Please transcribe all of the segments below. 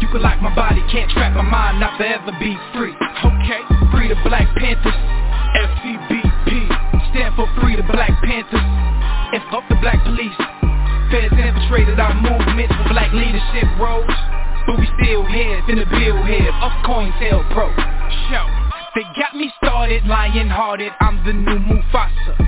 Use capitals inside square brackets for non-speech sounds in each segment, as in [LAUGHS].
You can lock my body, can't trap my mind, not forever be free. Okay, free the Black Panthers, FCBP, stand for Free the Black Panthers, and fuck the black police. Feds infiltrated our movements for black leadership roles, but we still here, in the bill here, of COINTELPRO. Show, they got me started, lion-hearted, I'm the new Mufasa.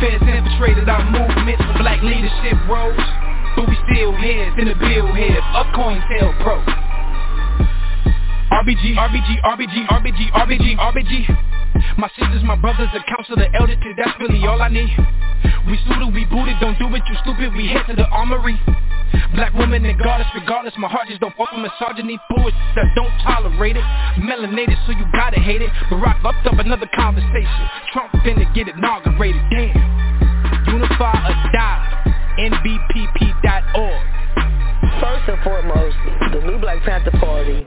Feds infiltrated our movement. For black leadership roles But we still here, in the bill here. Up COINTELPRO RBG, RBG, RBG, RBG, RBG, RBG My sisters, my brothers, the council, the elders, cause that's really all I need. We suited, we booted, don't do it, you stupid, we head to the armory. Black woman and goddess, regardless, my heart just don't fuck with misogyny Bullshit that don't tolerate it. Melanated, so you gotta hate it. Barack upped up another conversation. Trump finna get inaugurated, damn. Unify or die, NBPP.org First and foremost, the new Black Panther Party,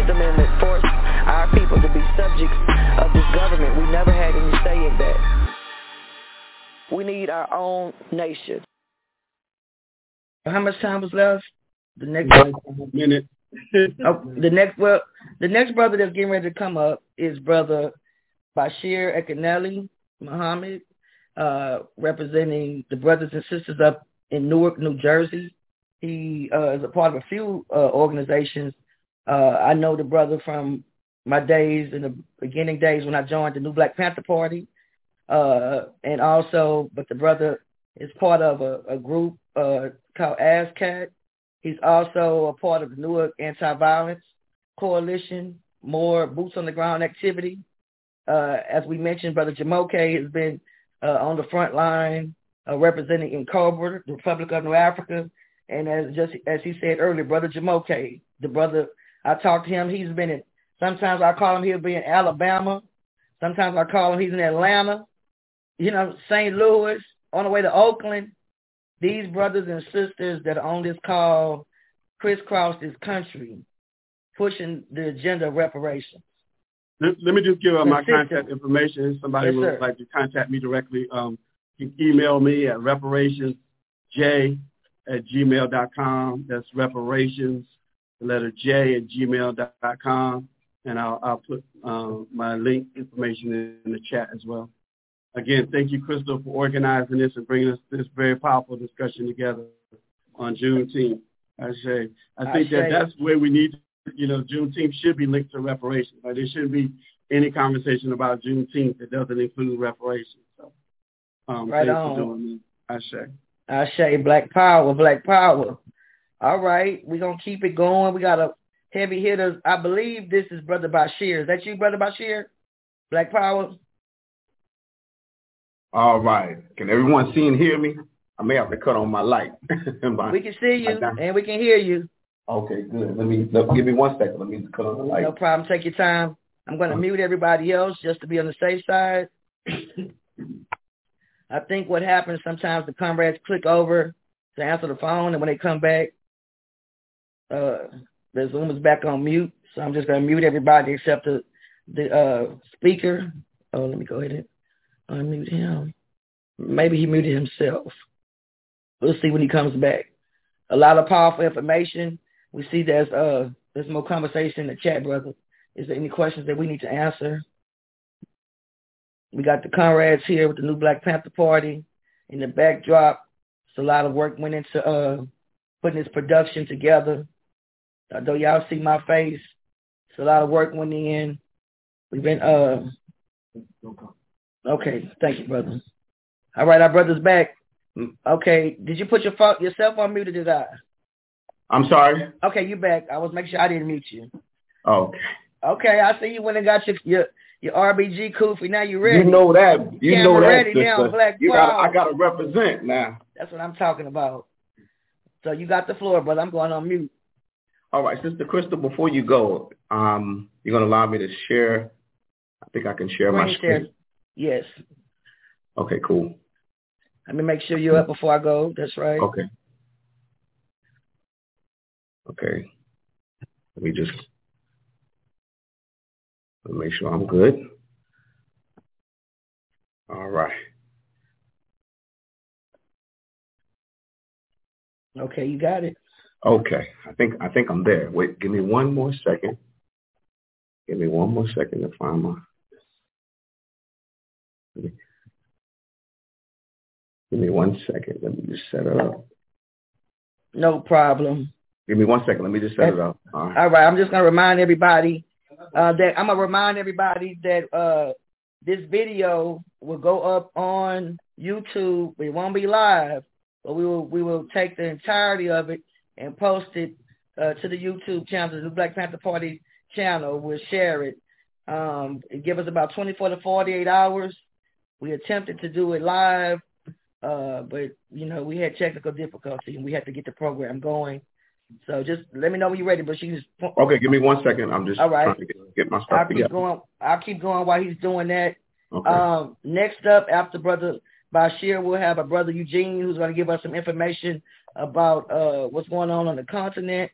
The 14th Amendment forced our people to be subjects of this government. We never had any say in that. We need our own nation. How much time was left? The next minute. [LAUGHS] oh, the next well, the next brother that's getting ready to come up is brother Bashir Akinyele Muhammad, uh, representing the brothers and sisters up in Newark, New Jersey. He uh, is a part of a few uh, organizations uh, I know the brother from my days in the beginning days when I joined the New Black Panther Party, uh, and also, but the brother is part of a, a group uh, called ASCAC. He's also a part of the Newark Anti-Violence Coalition, more boots on the ground activity. Uh, as we mentioned, Brother Jamoke has been uh, on the front line uh, representing N'COBRA, the Republic of New Africa, and as just as he said earlier, Brother Jamoke, the brother I talked to him. He's been in. Sometimes I call him. He'll be in Alabama. Sometimes I call him. He's in Atlanta. You know, St. Louis, on the way to Oakland. These brothers and sisters that are on this call crisscross this country, pushing the agenda of reparations. let, let me just give out my contact information. If somebody yes, would sir. like to contact me directly, um, you can email me at reparationsj at gmail.com. That's reparations, the letter J at gmail.com. And I'll, I'll put um, my link information in, the chat as well. Again, thank you, Crystal, for organizing this and bringing us this very powerful discussion together on Juneteenth. I say, I think I that that's where we need you know, Juneteenth should be linked to reparations. Like there shouldn't be any conversation about Juneteenth that doesn't include reparations. So, um, right thanks on. for doing that. I say Black Power, Black Power. All right, we're gonna keep it going. We got a heavy hitters. I believe this is Brother Bashir. Is that you, Brother Bashir? Black Power. All right. Can everyone see and hear me? I may have to cut on my light. [LAUGHS] my, we can see you and we can hear you. Okay, good. Let me let, give me one second. Let me cut on the light. No problem. Take your time. I'm going to mute everybody else just to be on the safe side. [COUGHS] I think what happens sometimes the comrades click over to answer the phone, and when they come back, uh, the Zoom is back on mute. So I'm just going to mute everybody except the the uh, speaker. Oh, let me go ahead and unmute him. Maybe he muted himself. We'll see when he comes back. A lot of powerful information we see there's uh there's more conversation in the chat, brother. Is there any questions that we need to answer? We got the comrades here with the new Black Panther Party in the backdrop. It's a lot of work went into uh putting this production together. Although y'all see my face, it's a lot of work went in. We've been uh okay, thank you, brother. All right, our brother's back. Okay, did you put your phone yourself on mute or did I? I'm sorry. Okay, you back. I was making sure I didn't mute you. Okay. Okay, I see you went and got your your, your RBG kufi. Now you ready. You know that. You Camera know that. ready now, Black you got. I got to represent now. That's what I'm talking about. So you got the floor, brother. I'm going on mute. All right, Sister Crystal. Before you go, um, you're gonna allow me to share. I think I can share my screen. Yes. Okay, cool. Let me make sure you're up before I go. That's right. Okay. Okay. Let me just make sure I'm good. All right. Okay, you got it. Okay. I think I think I'm there. Wait, give me one more second. Give me one more second to find my Give me one second. Let me just set it up. No problem. Give me one second. Let me just set it up. All right. All right. I'm just gonna remind everybody uh, that I'm gonna remind everybody that uh, this video will go up on YouTube. It won't be live, but we will we will take the entirety of it and post it uh, to the YouTube channel, the Black Panther Party channel. We'll share it. Um, it give us about 24 to 48 hours. We attempted to do it live, uh, but you know we had technical difficulty and we had to get the program going. So just let me know when you're ready. But she's okay. Give me one second. I'm just all right. trying to get, get my stuff I'll together. keep going. I'll keep going while he's doing that. Okay. Um, next up, after brother Bashir, we'll have a brother Eugene who's going to give us some information about uh, what's going on on the continent,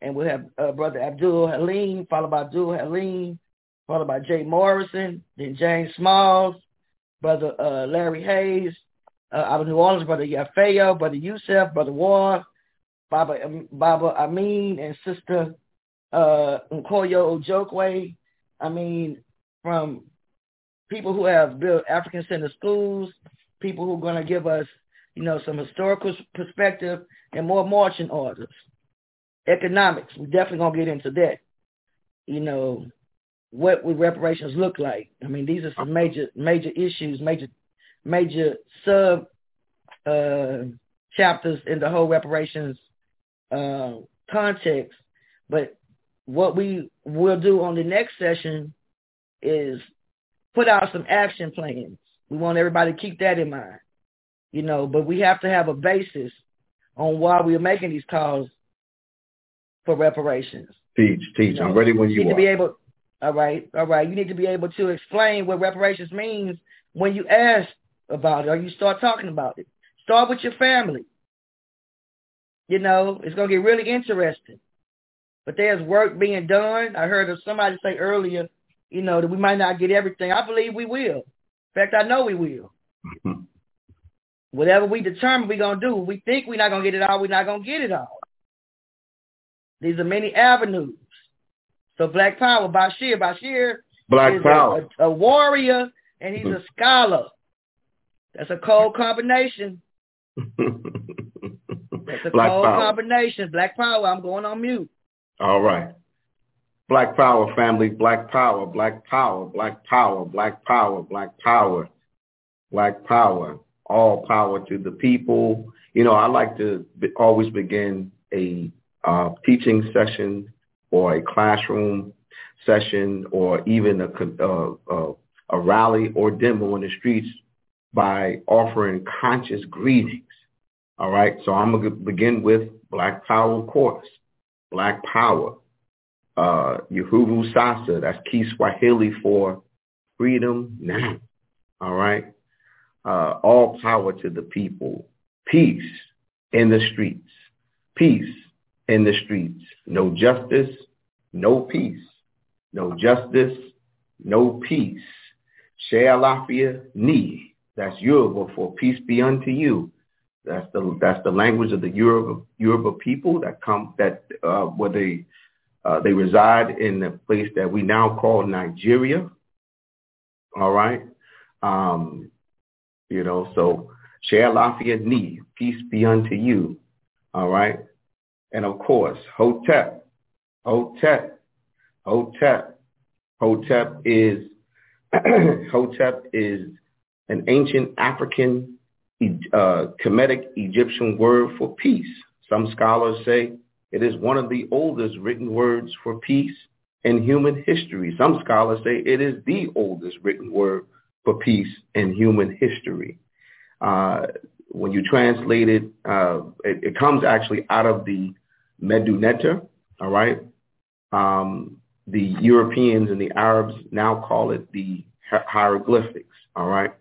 and we'll have uh, brother Abdul Halim, followed by Abdul Halim, followed by Jay Morrison, then James Smalls, brother uh, Larry Hayes, uh, out of New Orleans, brother Yafeo, brother Yusef, brother War, Baba Baba Amin and Sister uh, Nkoyo Ojokwe. I mean, from people who have built African Center schools, people who are going to give us, you know, some historical perspective and more marching orders. Economics, we're definitely going to get into that. You know, what would reparations look like? I mean, these are some major, major issues, major, major sub uh, chapters in the whole reparations uh, context. But what we will do on the next session is put out some action plans. We want everybody to keep that in mind, you know. But we have to have a basis on why we are making these calls for reparations. Teach, teach. You know, I'm ready when you, you need are. to be able. All right, all right. You need to be able to explain what reparations means when you ask about it or you start talking about it. Start with your family. You know, it's going to get really interesting. But there's work being done. I heard of somebody say earlier you know, that we might not get everything. I believe we will. In fact, I know we will. Mm-hmm. Whatever we determine we're going to do, we think we're not going to get it all, we're not going to get it all. These are many avenues. So Black Power, Bashir, Bashir Black is Power. A, a, warrior and he's a mm-hmm. scholar. That's a cold combination. That's a [LAUGHS] Black cold Power. combination. Black Power, I'm going on mute. All right. Black Power family, Black Power, Black Power, Black Power, Black Power, Black Power, Black Power. All power to the people. You know, I like to be, always begin a uh, teaching session or a classroom session or even a, uh, uh, a rally or demo in the streets by offering conscious greetings. All right. So I'm going to begin with Black Power, course. Black Power. Uh, Uhuru Sasa, that's Kiswahili for freedom now. All right. Uh, all power to the people. Peace in the streets. Peace in the streets. No justice, no peace. No justice, no peace. Shea Alafia Ni. That's Yoruba for peace be unto you. That's the that's the language of the Yoruba Yoruba people that come that uh, where they uh, they reside in the place that we now call Nigeria. All right, um, you know. So share Alafia Ni, peace be unto you. All right, and of course Hotep, Hotep, Hotep. Hotep is [CLEARS THROAT] Hotep is an ancient African uh, Kemetic Egyptian word for peace. Some scholars say it is one of the oldest written words for peace in human history. Some scholars say it is the oldest written word for peace in human history. Uh, when you translate it, uh, it, it, comes actually out of the Medu Neter, all right? Um, the Europeans and the Arabs now call it the hieroglyphics, all right?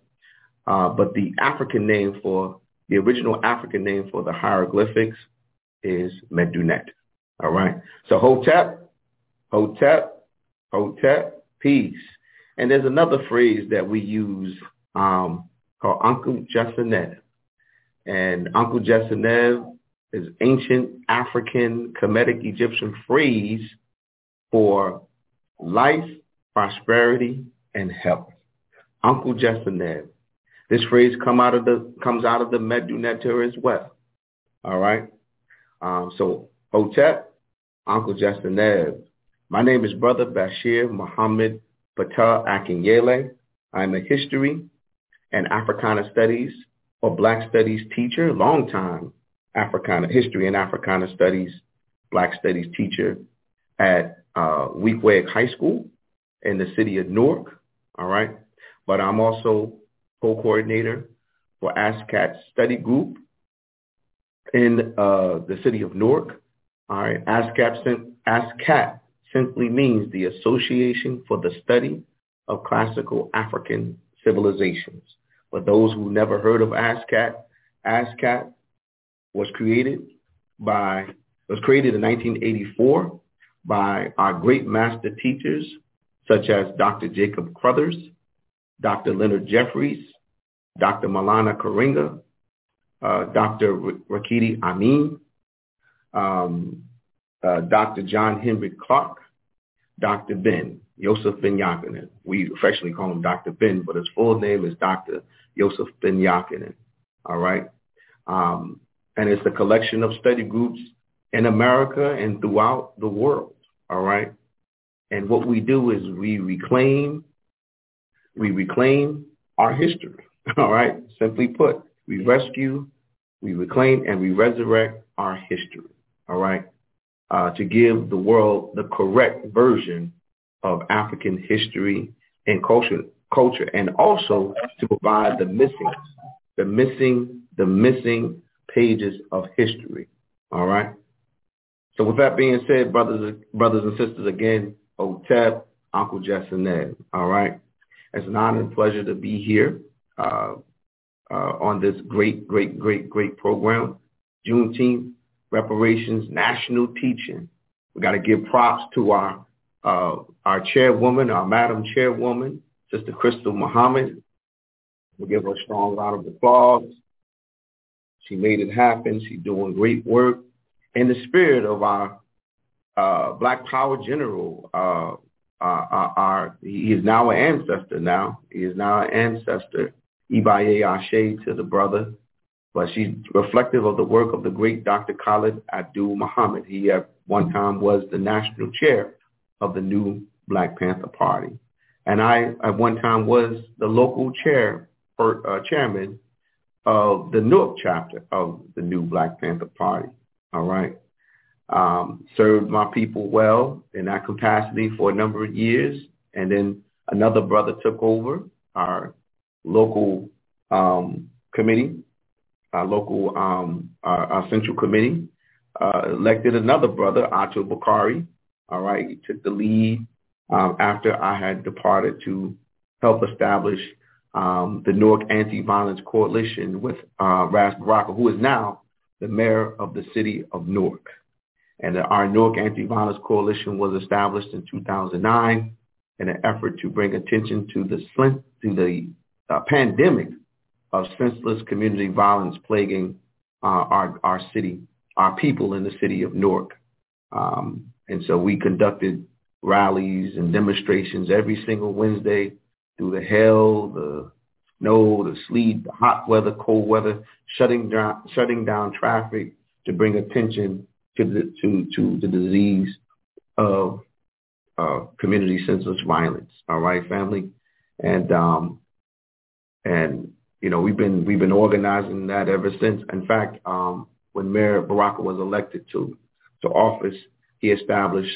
Uh, but the African name for, the original African name for the hieroglyphics is Medunet, all right? So Hotep, Hotep, Hotep, peace. And there's another phrase that we use um, called Uncle Jessenev. And Uncle Jessenev is ancient African Kemetic Egyptian phrase for life, prosperity, and health. Uncle Jessenev. This phrase come out of the comes out of the Medu Neter as well. All right. Um, so Hotep, Uncle Jessenev. My name is Brother Bashir Muhammad Patel Akinyele. I'm a history and Africana studies or Black studies teacher, long time Africana history and Africana studies, Black studies teacher at uh, Weequahic High School in the city of Newark. All right. But I'm also co-coordinator for ASCAC study group in uh, the city of Newark. All right. ASCAC, ASCAC simply means the Association for the Study of Classical African Civilizations. For those who never heard of ASCAC, ASCAC was created by was created in 1984 by our great master teachers such as Dr. Jacob Carruthers, Dr. Leonard Jeffries, Dr. Maulana Karenga, uh, Dr. Rakiti Amin, um, uh, Dr. John Henrik Clarke, Dr. Ben, Yosef Ben Ben-Jochannan. We affectionately call him Dr. Ben, but his full name is Dr. Yosef Ben Yakinen. All right. Um, and it's a collection of study groups in America and throughout the world. All right. And what we do is we reclaim, we reclaim our history. [LAUGHS] All right. Simply put, we rescue, we reclaim, and we resurrect our history. All right. Uh, to give the world the correct version of African history and culture, culture, and also to provide the missing, the missing, the missing pages of history. All right. So with that being said, brothers, brothers and sisters, again, Otep, Uncle Jess and Ned. All right. It's an honor and pleasure to be here uh, uh, on this great, great, great, great program. Juneteenth reparations, national teaching. We got to give props to our uh, our chairwoman, our Madam Chairwoman, Sister Crystal Muhammad. We'll give her a strong round of applause. She made it happen. She's doing great work. In the spirit of our uh, Black Power General, uh, our, our, he is now an ancestor now. He is now an ancestor. Ibaye Ashe to the brother. But she's reflective of the work of the great Dr. Khalid Abdul Muhammad. He at one time was the national chair of the new Black Panther Party. And I at one time was the local chair or uh, chairman of the Newark chapter of the new Black Panther Party. All right. Um, served my people well in that capacity for a number of years. And then another brother took over our local um, committee, our local, um, our, our, central committee, uh, elected another brother, Ato Bakari. All right. He took the lead um, after I had departed to help establish um, the Newark Anti-Violence Coalition with uh, Ras Baraka, who is now the mayor of the city of Newark. And our Newark Anti-Violence Coalition was established in 2009 in an effort to bring attention to the, to the uh, pandemic of senseless community violence plaguing uh, our, our city, our people in the city of Newark. Um, and so we conducted rallies and demonstrations every single Wednesday through the hell, the snow, the sleet, the hot weather, cold weather, shutting down, shutting down traffic to bring attention to the, to, to the disease of uh, community senseless violence. All right, family, and um, and you know we've been we've been organizing that ever since. In fact, um, when Mayor Baraka was elected to to office, he established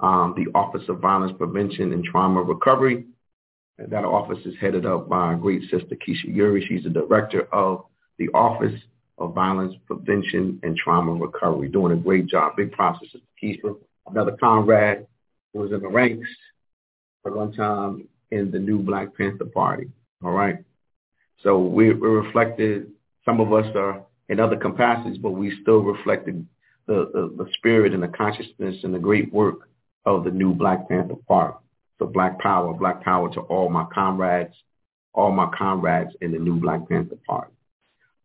um, the Office of Violence Prevention and Trauma Recovery. And that office is headed up by our great sister Keisha Yuri. She's the director of the Office of Violence Prevention and Trauma Recovery, doing a great job. Big props to Sister Keisha, another comrade who was in the ranks for one time in the new Black Panther Party. All right. So we, we're reflected, some of us are in other capacities, but we still reflected the, the, the spirit and the consciousness and the great work of the new Black Panther Party. So Black Power, Black Power to all my comrades, all my comrades in the new Black Panther Party.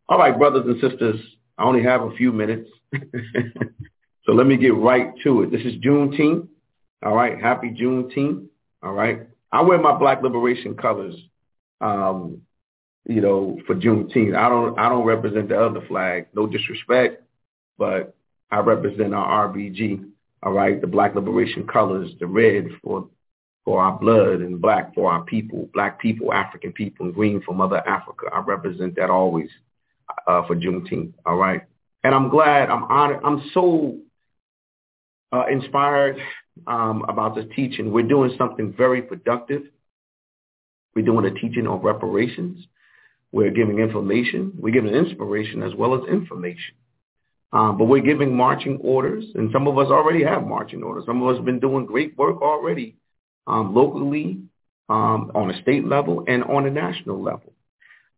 All right, brothers and sisters, I only have a few minutes. [LAUGHS] so let me get right to it. This is Juneteenth. All right, happy Juneteenth. All right. I wear my black liberation colors, um, you know, for Juneteenth. I don't I don't represent the other flag. No disrespect, but I represent our RBG all right, the black liberation colors, the red for for our blood and black for our people, black people, African people, and green for Mother Africa. I represent that always uh, for Juneteenth. All right, and I'm glad, I'm honored, I'm so uh, inspired um, about this teaching. We're doing something very productive. We're doing a teaching on reparations. We're giving information. We're giving inspiration as well as information. Um, but we're giving marching orders, and some of us already have marching orders. Some of us have been doing great work already um, locally, um, on a state level, and on a national level.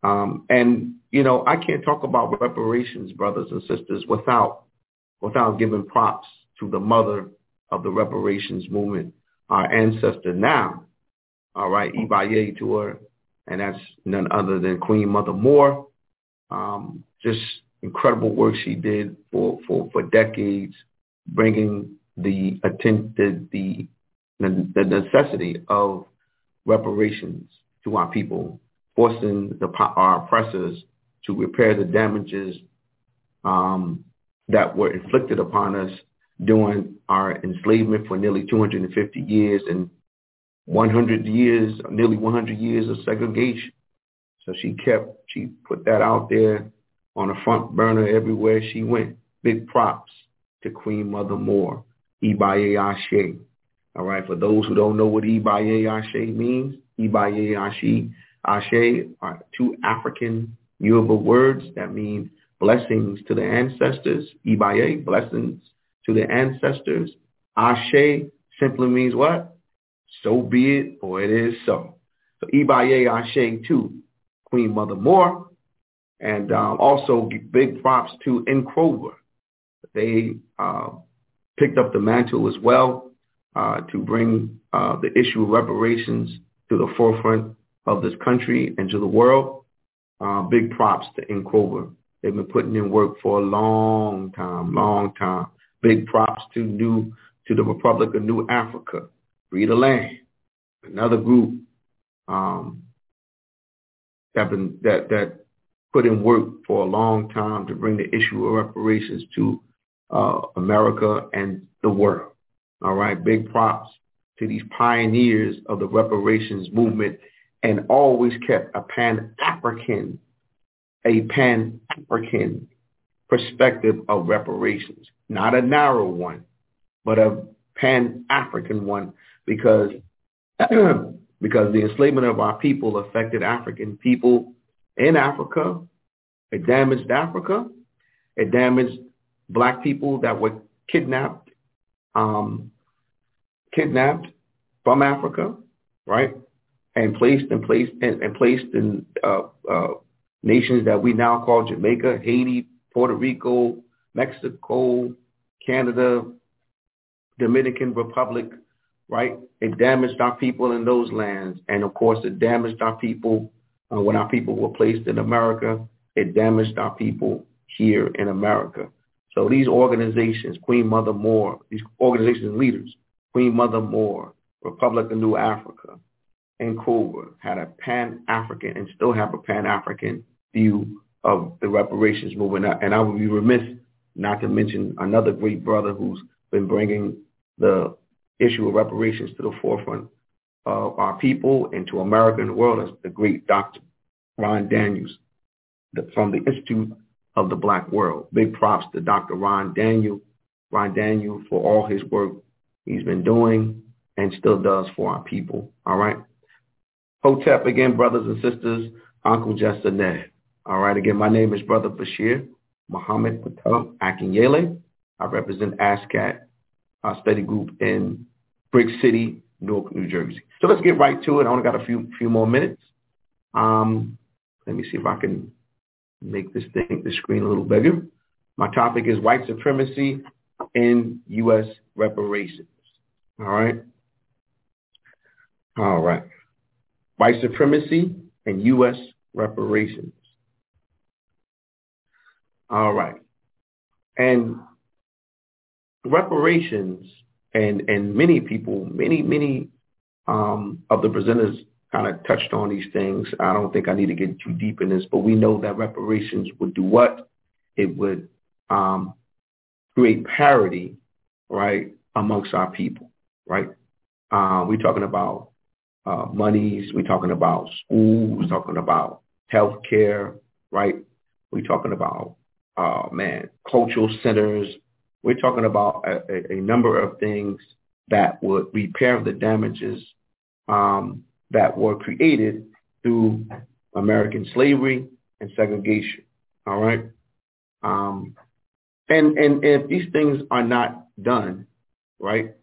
Um, and you know, I can't talk about reparations, brothers and sisters, without without giving props to the mother of the reparations movement, our ancestor now. All right, Ibaye to her, and that's none other than Queen Mother Moore. Um, just incredible work she did for, for, for decades, bringing the, the, the, the necessity of reparations to our people, forcing the, our oppressors to repair the damages um, that were inflicted upon us during our enslavement for nearly 250 years and 100 years, nearly 100 years of segregation. So she kept, she put that out there on the front burner everywhere she went. Big props to Queen Mother Moore, Ibaye Ashe. All right, for those who don't know what Ibaye Ashe means, Ibaye Ashe, Ashe are two African Yoruba words that mean blessings to the ancestors. Ibaye, blessings to the ancestors. Ashe simply means what? So be it, or it is so. So Ibaye Ashe to Queen Mother Moore, and um, also big props to N'COBRA. They uh, picked up the mantle as well uh, to bring uh, the issue of reparations to the forefront of this country and to the world. Uh, big props to N'COBRA. They've been putting in work for a long time, long time. Big props to new to the Republic of New Africa, Free the Land, another group um, that been that that put in work for a long time to bring the issue of reparations to uh, America and the world. All right, big props to these pioneers of the reparations movement and always kept a pan-African, a pan-African perspective of reparations, not a narrow one, but a pan-African one because [CLEARS THROAT] because the enslavement of our people affected African people in Africa. It damaged Africa. It damaged black people that were kidnapped, um, kidnapped from Africa, right, and placed and placed and, and placed in uh, uh, nations that we now call Jamaica, Haiti, Puerto Rico, Mexico, Canada, Dominican Republic, right? It damaged our people in those lands, and of course, it damaged our people uh, when our people were placed in America. It damaged our people here in America. So these organizations, Queen Mother Moore, these organizations leaders, Queen Mother Moore, Republic of New Africa, N'COBRA had a pan-African and still have a pan-African view of the reparations movement. And I would be remiss not to mention another great brother who's been bringing the issue of reparations to the forefront of our people and to America and the world as the great Dr. Ron Daniels from the Institute of the Black World. Big props to Dr. Ron Daniel, Ron Daniel for all his work he's been doing and still does for our people. All right. Hotep again, brothers and sisters, Uncle Jester. All right. Again, my name is Brother Bashir Muhammad Patel Akinyele. I represent ASCAC uh, study group in Brick City, Newark, New Jersey. So let's get right to it. I only got a few few more minutes. Um, let me see if I can make this thing, the screen a little bigger. My topic is white supremacy in U.S. reparations. All right. All right. White supremacy and U.S. reparations. All right. And reparations and, and many people, many, many um, of the presenters kind of touched on these things. I don't think I need to get too deep in this, but we know that reparations would do what? It would um, create parity, right, amongst our people, right? Uh, we're talking about uh, monies. We're talking about schools. We're talking about health care, right? We're talking about, uh, man, cultural centers. We're talking about a, a, number of things that would repair the damages um, that were created through American slavery and segregation. All right. Um, and, and if these things are not done, right,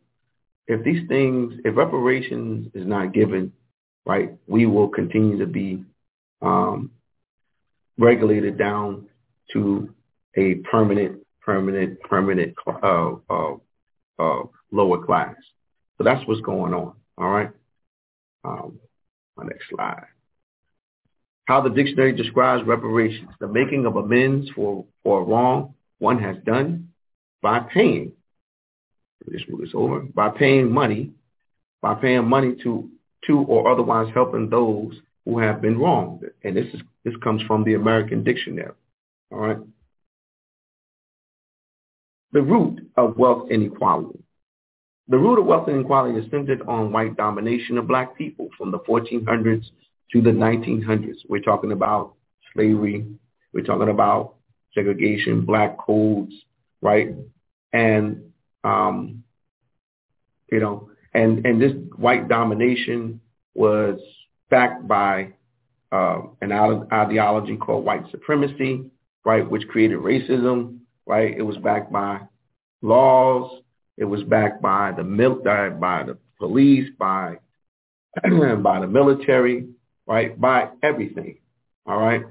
if these things, if reparations is not given, right, we will continue to be um, regulated down to a permanent, permanent, permanent uh, uh, uh, lower class. So that's what's going on. All right. Um, my next slide. How the dictionary describes reparations, the making of amends for, for a wrong one has done by paying. Just move this over. By paying money, by paying money to to or otherwise helping those who have been wronged. And this is this comes from the American Dictionary. All right. The root of wealth inequality. The root of wealth inequality is centered on white domination of black people from the 1400s to the 1900s. We're talking about slavery. We're talking about segregation, black codes, right? And, um, you know, and, and this white domination was backed by uh, an ideology called white supremacy, right, which created racism, right? It was backed by laws it was backed by the mil- uh, by the police, by [CLEARS THROAT] by the military, right? By everything. All right.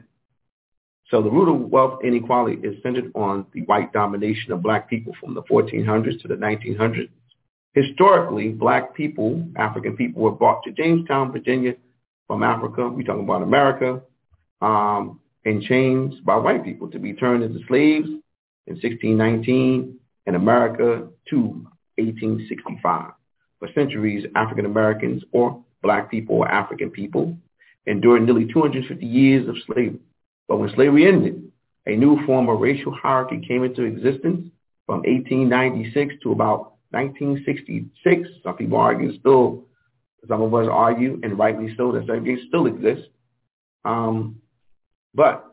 So the root of wealth inequality is centered on the white domination of black people from the 1400s to the 1900s. historically, black people, African people, were brought to Jamestown, Virginia from Africa. We're talking about America, um, in chains by white people to be turned into slaves in 1619 in America to 1865. For centuries, African Americans or black people or African people endured nearly 250 years of slavery. But when slavery ended, a new form of racial hierarchy came into existence from 1896 to about 1966. Some people argue still, some of us argue, and rightly so, that segregation still exists. Um, but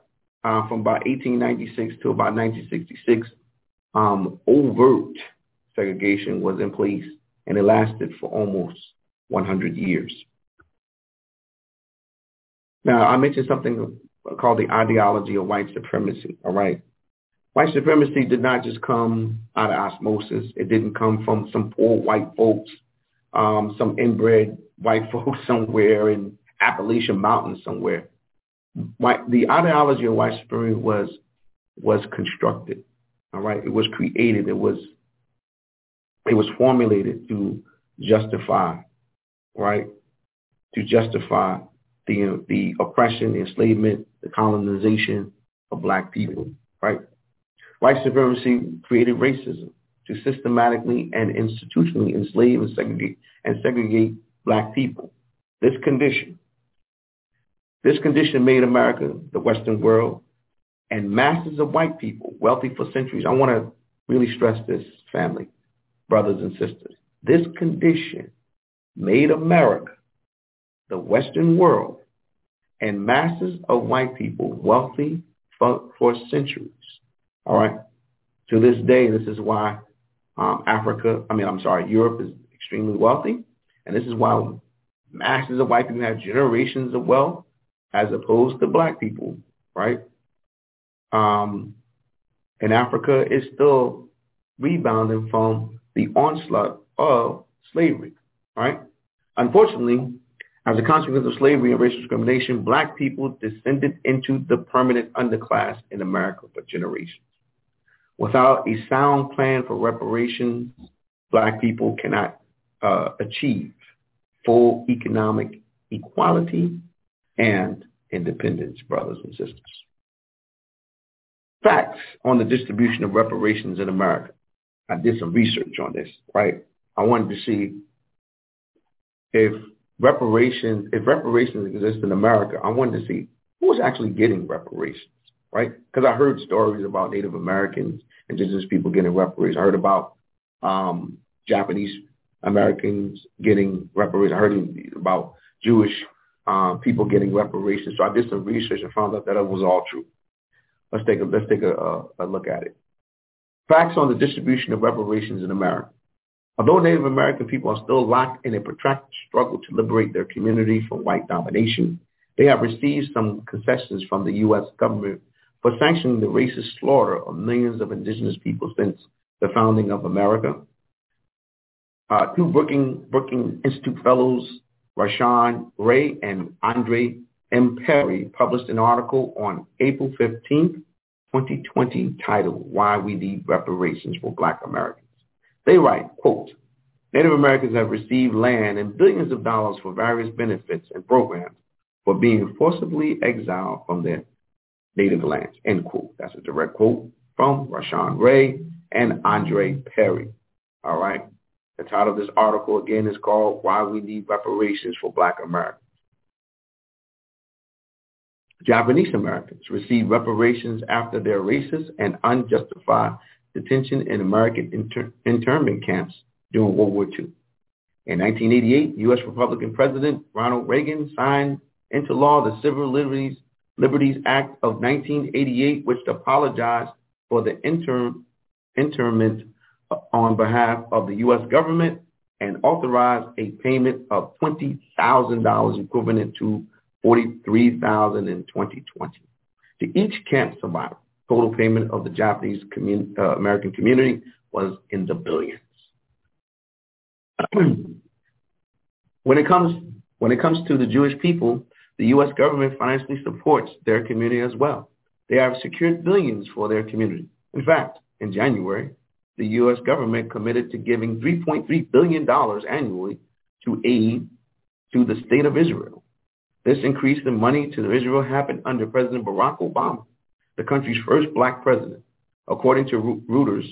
uh, from about 1896 to about 1966, um, overt segregation was in place, and it lasted for almost 100 years. Now, I mentioned something called the ideology of white supremacy, all right? White supremacy did not just come out of osmosis. It didn't come from some poor white folks, um, some inbred white [LAUGHS] folks somewhere in Appalachian Mountains somewhere. White, the ideology of white supremacy was was constructed. All right, it was created. It was it was formulated to justify, right, to justify the the oppression, the enslavement, the colonization of black people, right? White supremacy created racism to systematically and institutionally enslave and segregate and segregate black people. This condition this condition made America, the Western world, and masses of white people wealthy for centuries. I want to really stress this, family, brothers and sisters. This condition made America, the Western world, and masses of white people wealthy for, for centuries. All right. To this day, this is why um, Africa, I mean, I'm sorry, Europe is extremely wealthy. And this is why masses of white people have generations of wealth as opposed to black people, right? Um, and Africa is still rebounding from the onslaught of slavery, right? Unfortunately, as a consequence of slavery and racial discrimination, black people descended into the permanent underclass in America for generations. Without a sound plan for reparations, black people cannot uh, achieve full economic equality and independence, brothers and sisters. Facts on the distribution of reparations in America. I did some research on this, right? I wanted to see if reparations, if reparations exist in America, I wanted to see who was actually getting reparations, right? Because I heard stories about Native Americans, indigenous people getting reparations. I heard about um, Japanese Americans getting reparations. I heard about Jewish um, people getting reparations. So I did some research and found out that it was all true. Let's take a let's take a, a, a look at it. Facts on the distribution of reparations in America. Although Native American people are still locked in a protracted struggle to liberate their community from white domination, they have received some concessions from the U.S. government for sanctioning the racist slaughter of millions of indigenous people since the founding of America. Uh, two Brookings, Brookings Institute fellows Rashawn Ray and Andre M. Perry published an article on April 15, 2020 titled Why We Need Reparations for Black Americans. They write, quote, Native Americans have received land and billions of dollars for various benefits and programs for being forcibly exiled from their native lands, end quote. That's a direct quote from Rashawn Ray and Andre Perry. All right. The title of this article again is called Why We Need Reparations for Black Americans. Japanese Americans received reparations after their racist and unjustified detention in American inter- internment camps during World War II. In 1988, U.S. Republican President Ronald Reagan signed into law the Civil Liberties, Liberties Act of 1988, which apologized for the inter- internment on behalf of the U.S. government and authorized a payment of $20,000 equivalent to $43,000 in 2020 to each camp survivor. Total payment of the Japanese commun- uh, American community was in the billions. [CLEARS THROAT] when it comes when it comes to the Jewish people, the U.S. government financially supports their community as well. They have secured billions for their community. In fact, in January, the U.S. government committed to giving $3.3 billion annually to aid to the state of Israel. This increase in money to Israel happened under President Barack Obama, the country's first black president, according to Reuters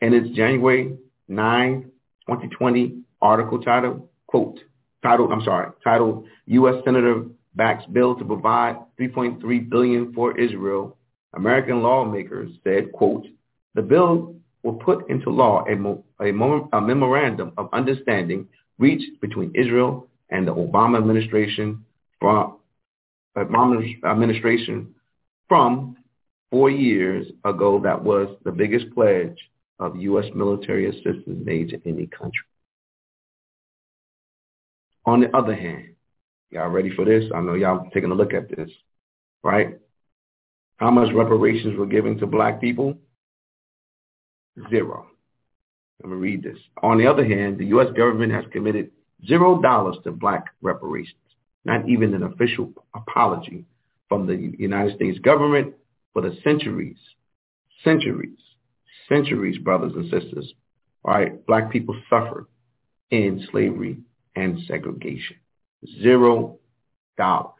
in its January 9, 2020 article titled, quote, titled, I'm sorry, titled U.S. Senator backs bill to provide 3.3 billion for Israel. American lawmakers said, quote, the bill will put into law a, mo- a, a memorandum of understanding reached between Israel and the Obama administration from uh, Obama administration from four years ago that was the biggest pledge of U.S. military assistance made to any country. On the other hand, y'all ready for this? I know y'all taking a look at this, right? How much reparations were given to black people? Zero. Let me read this. On the other hand, the U.S. government has committed zero dollars to black reparations, not even an official apology from the United States government for the centuries, centuries, centuries, brothers and sisters, all right, black people suffered in slavery and segregation. Zero dollars.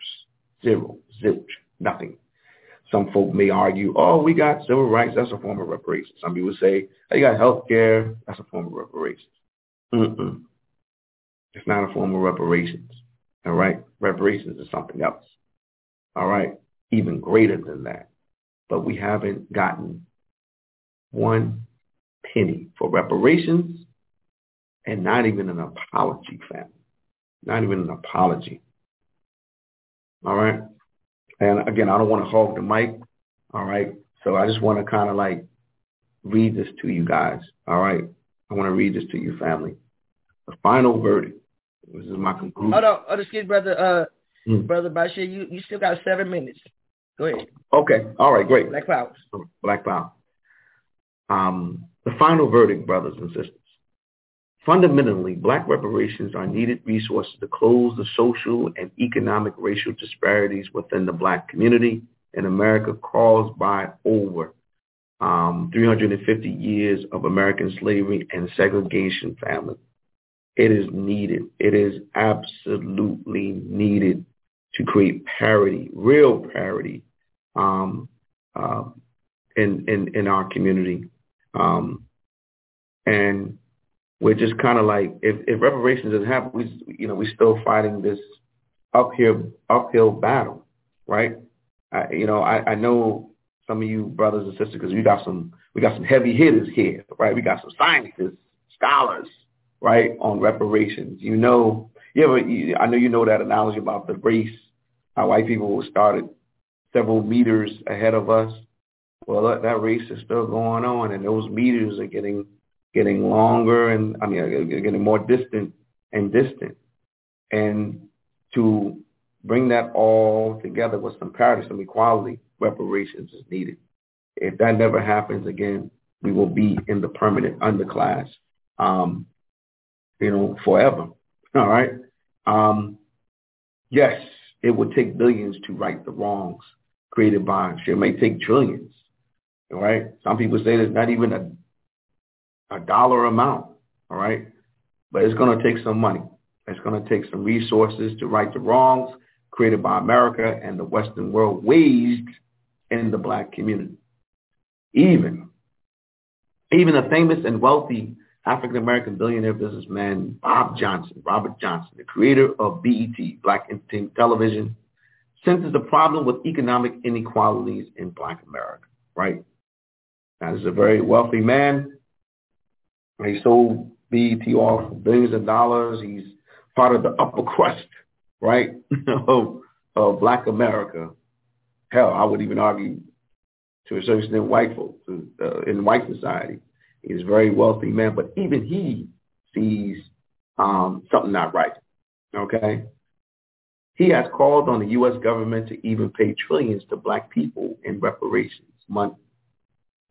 Zero. Zilch. Nothing. Some folk may argue, oh, we got civil rights, that's a form of reparations. Some people say, oh, you got health care, that's a form of reparations. Mm-mm. It's not a form of reparations. All right? Reparations is something else. All right? Even greater than that. But we haven't gotten one penny for reparations and not even an apology, family. Not even an apology. All right? And again, I don't want to hog the mic. All right? So I just want to kind of like read this to you guys. All right? I want to read this to you, family. The final verdict. This is my conclusion. Hold on. Oh, excuse brother. Uh, mm. Brother Bashir, you, you still got seven minutes. Go ahead. Okay. All right. Great. Black Power. Black Power. Um, the final verdict, brothers and sisters. Fundamentally, black reparations are needed resources to close the social and economic racial disparities within the black community in America caused by over um, 350 years of American slavery and segregation family. It is needed. It is absolutely needed to create parity, real parity um, uh, in, in, in our community. Um, and we're just kind of like, if, if reparations doesn't happen, we, you know, we're still fighting this uphill, uphill battle, right? I, you know, I, I know some of you brothers and sisters, because we got some, we got some heavy hitters here, right? We got some scientists, scholars, right, on reparations. You know, you ever, you, I know you know that analogy about the race, how white people started several meters ahead of us well, that, that race is still going on, and those meters are getting getting longer, and I mean, uh, getting more distant and distant. And to bring that all together with some parity, some equality, reparations is needed. If that never happens again, we will be in the permanent underclass, um, you know, forever. [LAUGHS] All right. Um, yes, it would take billions to right the wrongs created by. It may take trillions All right. Some people say there's not even a, a dollar amount, all right? But it's going to take some money. It's going to take some resources to right the wrongs created by America and the Western world waged in the black community. Even, even a famous and wealthy African-American billionaire businessman, Bob Johnson, Robert Johnson, the creator of BET, Black Entertainment Television, senses the problem with economic inequalities in black America, right? Now, this is a very wealthy man. He sold BET off billions of dollars. He's part of the upper crust, right, [LAUGHS] of, of black America. Hell, I would even argue to a certain extent white folks uh, in white society. He's a very wealthy man, but even he sees um, something not right. Okay? He has called on the U.S. government to even pay trillions to black people in reparations money.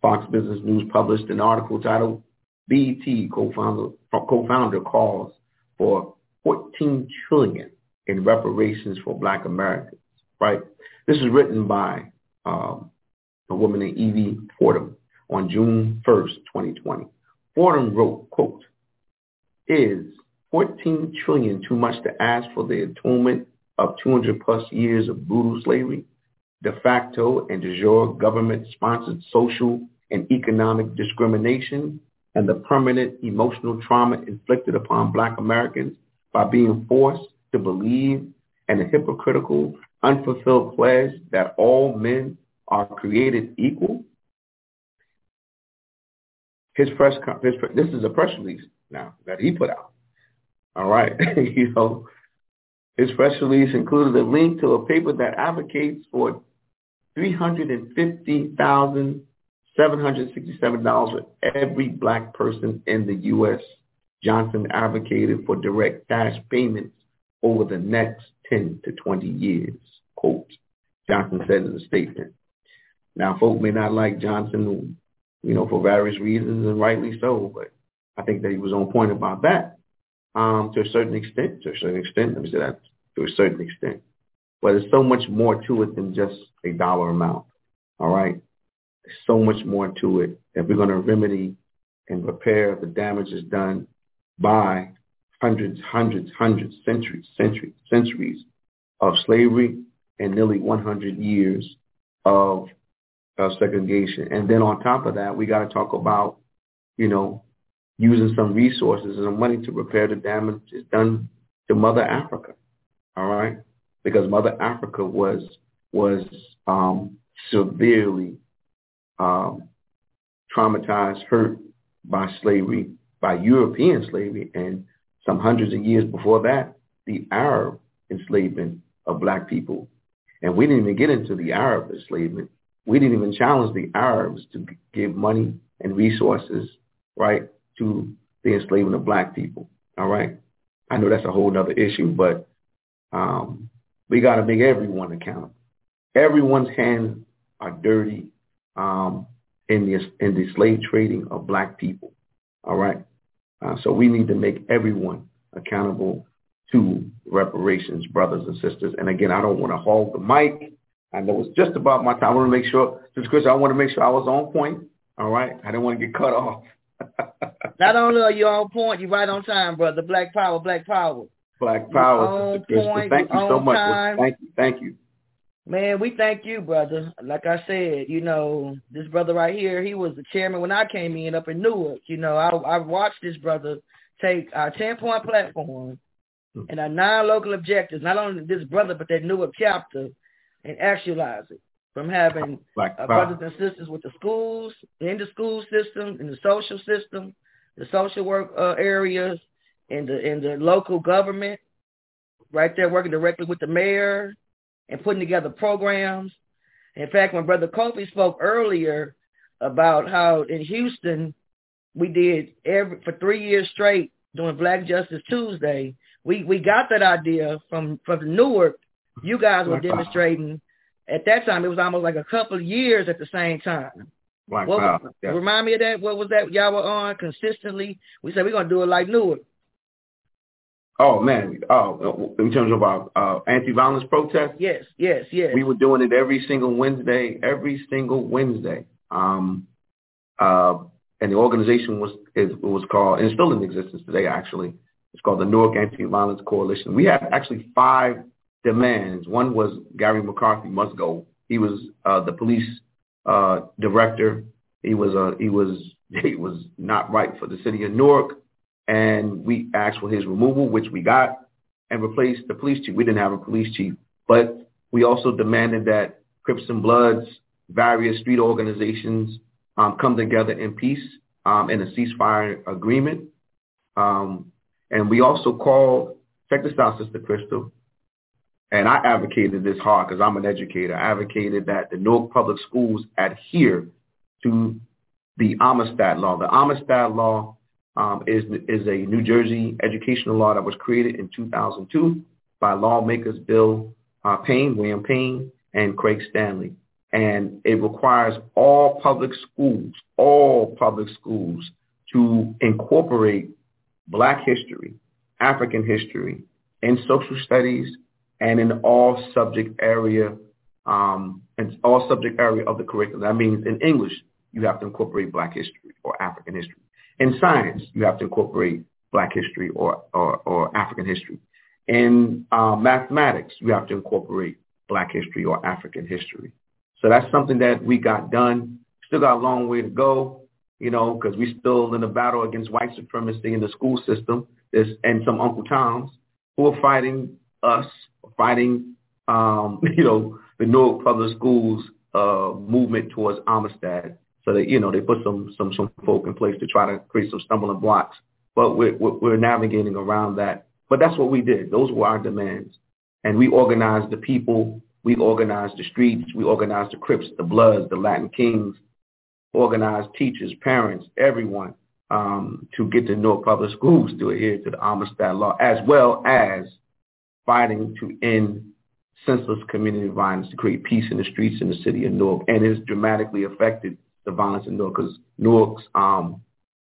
Fox Business News published an article titled BET co-founder, co-founder calls for 14 trillion in reparations for black Americans, right? This is written by um, a woman named Evie Fordham, on June 1st, 2020. Fordham wrote, quote, is 14 trillion too much to ask for the atonement of 200 plus years of brutal slavery, de facto and de jure government-sponsored social and economic discrimination, and the permanent emotional trauma inflicted upon black Americans by being forced to believe in a hypocritical, unfulfilled pledge that all men are created equal. His press, his, this is a press release now that he put out. All right, [LAUGHS] you know, his press release included a link to a paper that advocates for $350,767 for every black person in the U.S. Johnson advocated for direct cash payments over the next 10 to 20 years. Quote, Johnson said in a statement. Now, folk may not like Johnson, you know, for various reasons, and rightly so, but I think that he was on point about that um, to a certain extent, to a certain extent, let me say that, to a certain extent. But there's so much more to it than just a dollar amount. All right? So much more to it. If we're going to remedy and repair the damages done by hundreds, hundreds, hundreds, centuries, centuries, centuries of slavery and nearly 100 years of, of segregation. And then on top of that, we got to talk about, you know, using some resources and money to repair the damage done to Mother Africa. All right, because Mother Africa was was um, severely um, traumatized, hurt by slavery, by European slavery, and some hundreds of years before that, the Arab enslavement of black people. And we didn't even get into the Arab enslavement. We didn't even challenge the Arabs to give money and resources, right, to the enslavement of black people. All right. I know that's a whole other issue, but um, we got to make everyone accountable. Everyone's hands are dirty um, in the in the slave trading of black people. All right. Uh, so we need to make everyone accountable to reparations, brothers and sisters. And again, I don't want to hold the mic. I know it's just about my time. I want to make sure, Sister Chris, I want to make sure I was on point. All right. I didn't want to get cut off. [LAUGHS] Not only are you on point, you're right on time, brother. Black power, black power. Black power. Thank you so much. Thank you. Thank you. Man, we thank you, brother. Like I said, you know, this brother right here, he was the chairman when I came in up in Newark. You know, I I watched this brother take our ten point platform hmm. and our nine local objectives, not only this brother but that Newark chapter, and actualize it from having uh, brothers and sisters with the schools, in the school system, in the social system, the social work uh, areas, in the in the local government, right there working directly with the mayor and putting together programs. In fact, when Brother Kofi spoke earlier about how in Houston we did every for three years straight doing Black Justice Tuesday, we we got that idea from from Newark. You guys were demonstrating at that time it was almost like a couple of years at the same time. Black what, Power. Yeah. Remind me of that. What was that y'all were on consistently? We said we're gonna do it like Newark. Oh man, oh, in terms of our uh, anti-violence protest. Yes, yes, yes. We were doing it every single Wednesday, every single Wednesday. Um, uh, and the organization was is, it was called, and it's still in existence today. Actually, it's called the Newark Anti-Violence Coalition. We had actually five demands. One was Garry McCarthy must go. He was uh, the police uh, director. He was uh, he was [LAUGHS] he was not right for the city of Newark, and we asked for his removal, which we got, and replaced the police chief. We didn't have a police chief, but we also demanded that Crips and Bloods, various street organizations, um, come together in peace um, in a ceasefire agreement. Um, and we also called, check this out, Sister Crystal, and I advocated this hard because I'm an educator. I advocated that the Newark Public Schools adhere to the Amistad Law. The Amistad Law um, is, is a New Jersey educational law that was created in 2002 by lawmakers Bill uh, Payne, William Payne, and Craig Stanley. And it requires all public schools, all public schools to incorporate Black history, African history, and social studies and in all subject area um, and all subject area of the curriculum. That means in English, you have to incorporate black history or African history. In science, you have to incorporate black history or, or, or African history. In uh, mathematics, you have to incorporate black history or African history. So that's something that we got done. Still got a long way to go, you know, because we're still in a battle against white supremacy in the school system There's, and some Uncle Toms who are fighting us, fighting, um, [LAUGHS] you know, the Newark Public Schools uh, movement towards Amistad. So that, you know, they put some, some, some folk in place to try to create some stumbling blocks. But we're, we're navigating around that. But that's what we did. Those were our demands. And we organized the people. We organized the streets. We organized the Crips, the Bloods, the Latin Kings, organized teachers, parents, everyone um, to get the Newark Public Schools to adhere to the Amistad Law, as well as fighting to end senseless community violence to create peace in the streets in the city of Newark. And it's dramatically affected the violence in Newark because Newark's um,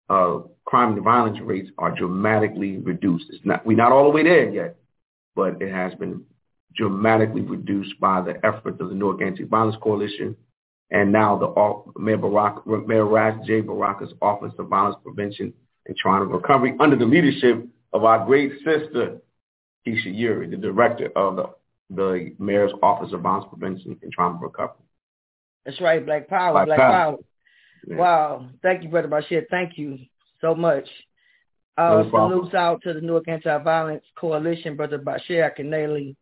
uh, crime and violence rates are dramatically reduced. It's not, we're not all the way there yet, but it has been dramatically reduced by the efforts of the Newark Anti-Violence Coalition and now the Mayor, Barack, Mayor Ras J. Baraka's Office of Violence Prevention and Trauma Recovery under the leadership of our great sister, Keisha Eure, the director of the, the Mayor's Office of Violence Prevention and Trauma Recovery. That's right, Black Power, Black, Black Power. Power. Yeah. Wow. Thank you, Brother Bashir. Thank you so much. Uh, no salutes out to the Newark Anti-Violence Coalition, Brother Bashir Akinyele.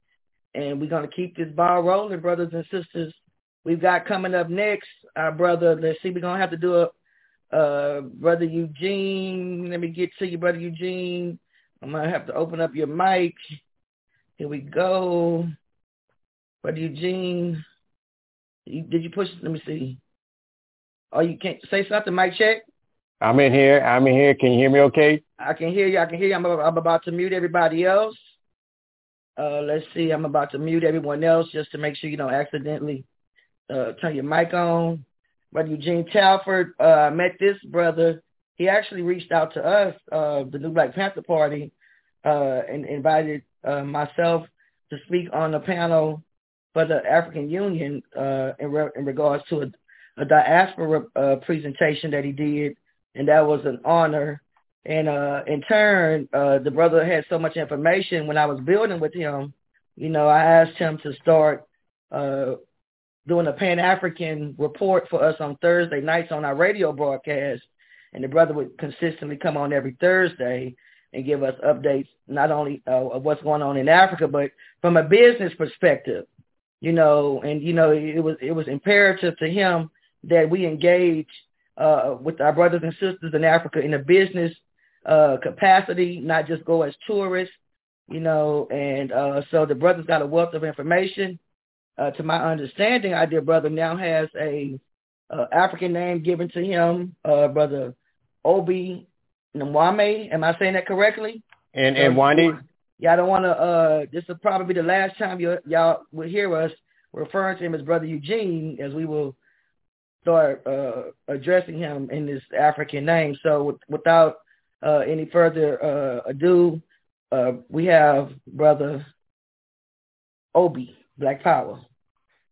And we're going to keep this ball rolling, brothers and sisters. We've got coming up next, our brother, let's see, we're going to have to do a, uh, Brother Eugene. Let me get to you, Brother Eugene. I'm going to have to open up your mic. Here we go. Brother Eugene. Did you push? Let me see. Oh, you can't say something, Mic check. I'm in here. I'm in here. Can you hear me okay? I can hear you. I can hear you. I'm, I'm about to mute everybody else. Uh, let's see. I'm about to mute everyone else just to make sure you don't accidentally uh, turn your mic on. Brother Eugene Talford, uh, met this brother. He actually reached out to us, uh, the New Black Panther Party, uh, and invited uh, myself to speak on a panel for the African Union uh, in, re- in regards to a, a diaspora uh, presentation that he did, and that was an honor. And uh, in turn, uh, the brother had so much information when I was building with him. You know, I asked him to start uh, doing a Pan-African report for us on Thursday nights on our radio broadcast. And the brother would consistently come on every Thursday and give us updates, not only uh, of what's going on in Africa, but from a business perspective, you know, and, you know, it was, it was imperative to him that we engage uh, with our brothers and sisters in Africa in a business uh, capacity, not just go as tourists, you know, and uh, so the brother's got a wealth of information uh, to my understanding, our dear brother now has a uh, African name given to him, uh, brother Obi Nwame. Am I saying that correctly? And and Wani. I don't want to. Uh, this will probably be the last time you y'all will hear us referring to him as brother Eugene, as we will start uh, addressing him in his African name. So with, without uh, any further uh, ado, uh, we have brother Obi. Black Power.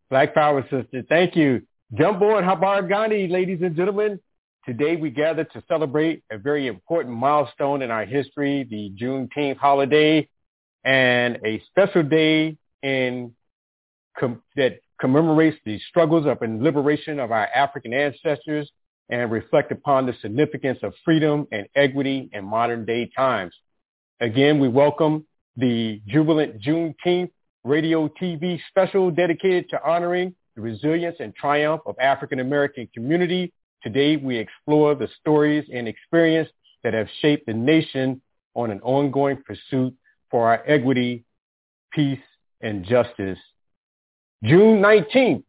Black Power, sister. Thank you. Jump on Habari Gani, ladies and gentlemen. Today we gather to celebrate a very important milestone in our history, the Juneteenth holiday, and a special day in com- that commemorates the struggles of and liberation of our African ancestors and reflect upon the significance of freedom and equity in modern day times. Again, we welcome the jubilant Juneteenth radio TV special dedicated to honoring the resilience and triumph of African American community. Today we explore the stories and experience that have shaped the nation on an ongoing pursuit for our equity, peace, and justice. June 19,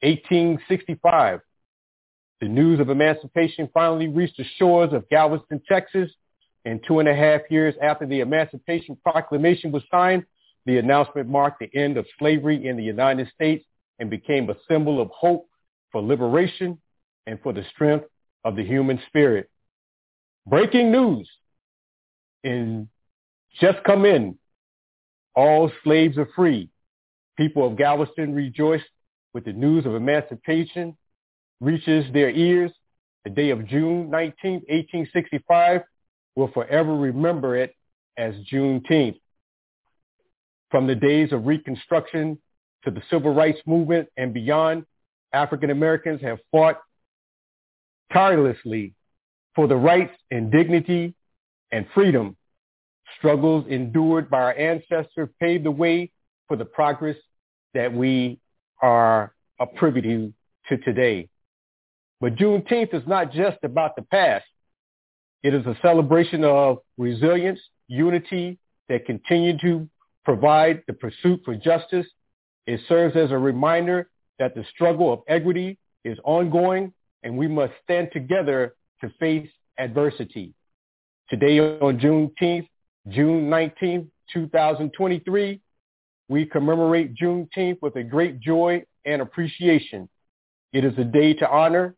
1865, the news of emancipation finally reached the shores of Galveston, Texas. And two and a half years after the Emancipation Proclamation was signed, the announcement marked the end of slavery in the United States and became a symbol of hope for liberation and for the strength of the human spirit. Breaking news in just come in. All slaves are free. People of Galveston rejoiced with the news of emancipation reaches their ears, the day of June 19, 1865, will forever remember it as Juneteenth. From the days of Reconstruction to the Civil Rights Movement and beyond, African Americans have fought tirelessly for the rights and dignity and freedom. Struggles endured by our ancestors paved the way for the progress that we are a privy to today. But Juneteenth is not just about the past. It is a celebration of resilience, unity that continue to provide the pursuit for justice. It serves as a reminder that the struggle of equity is ongoing and we must stand together to face adversity. Today on Juneteenth, June 19, 2023, we commemorate Juneteenth with a great joy and appreciation. It is a day to honor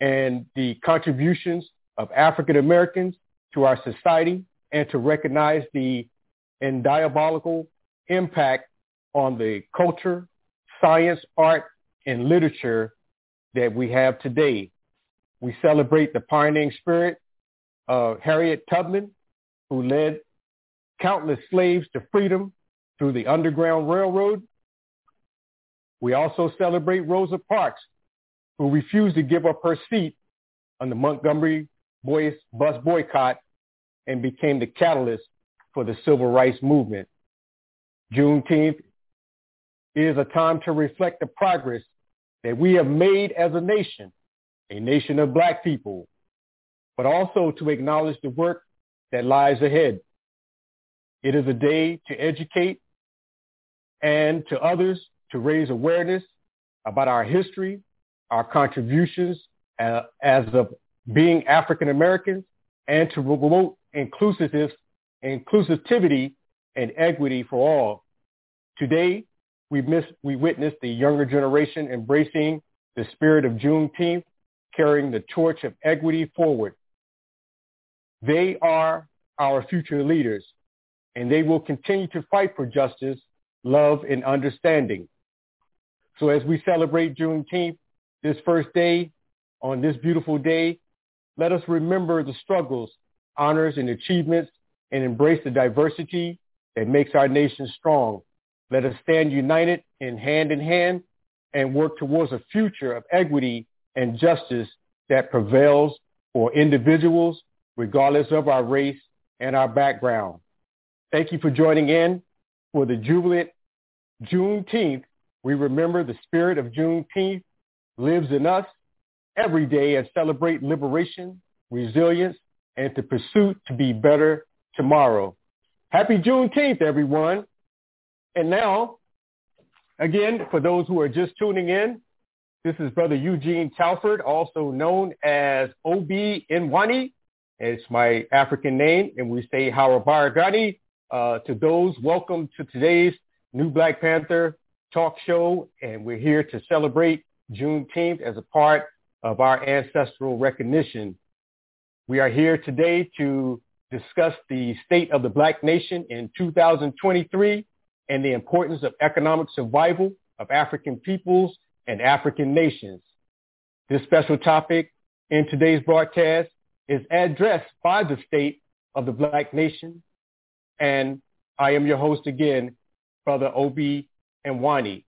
and the contributions of African Americans to our society and to recognize the and diabolical impact on the culture, science, art, and literature that we have today. We celebrate the pioneering spirit of Harriet Tubman, who led countless slaves to freedom through the Underground Railroad. We also celebrate Rosa Parks, who refused to give up her seat on the Montgomery Boys bus boycott and became the catalyst for the civil rights movement. Juneteenth is a time to reflect the progress that we have made as a nation, a nation of black people, but also to acknowledge the work that lies ahead. It is a day to educate and to others to raise awareness about our history, our contributions uh, as of being African Americans, and to promote inclusiveness, inclusivity and equity for all. Today, we, miss, we witness the younger generation embracing the spirit of Juneteenth, carrying the torch of equity forward. They are our future leaders, and they will continue to fight for justice, love, and understanding. So as we celebrate Juneteenth, this first day, on this beautiful day, let us remember the struggles, honors, and achievements and embrace the diversity that makes our nation strong. Let us stand united and hand in hand and work towards a future of equity and justice that prevails for individuals, regardless of our race and our background. Thank you for joining in for the jubilant Juneteenth. We remember the spirit of Juneteenth lives in us every day and celebrate liberation, resilience, and the pursuit to be better tomorrow. Happy Juneteenth, everyone. And now, again, for those who are just tuning in, this is Brother Eugene Talford, also known as Obi Nwani. It's my African name, and we say Harabaragani. Uh, to those, welcome to today's New Black Panther talk show, and we're here to celebrate Juneteenth as a part of our ancestral recognition. We are here today to discuss the state of the Black nation in 2023 and the importance of economic survival of African peoples and African nations. This special topic in today's broadcast is addressed by the state of the Black nation. And I am your host again, Brother Obi and Wani.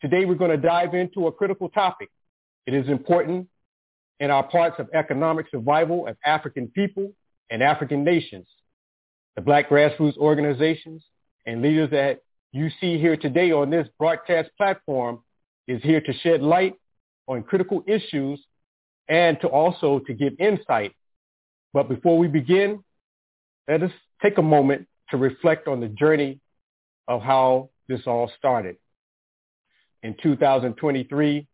Today we're going to dive into a critical topic. It is important in our parts of economic survival of African people and African nations. The black grassroots organizations and leaders that you see here today on this broadcast platform is here to shed light on critical issues and to also to give insight. But before we begin, let us take a moment to reflect on the journey of how this all started in 2023,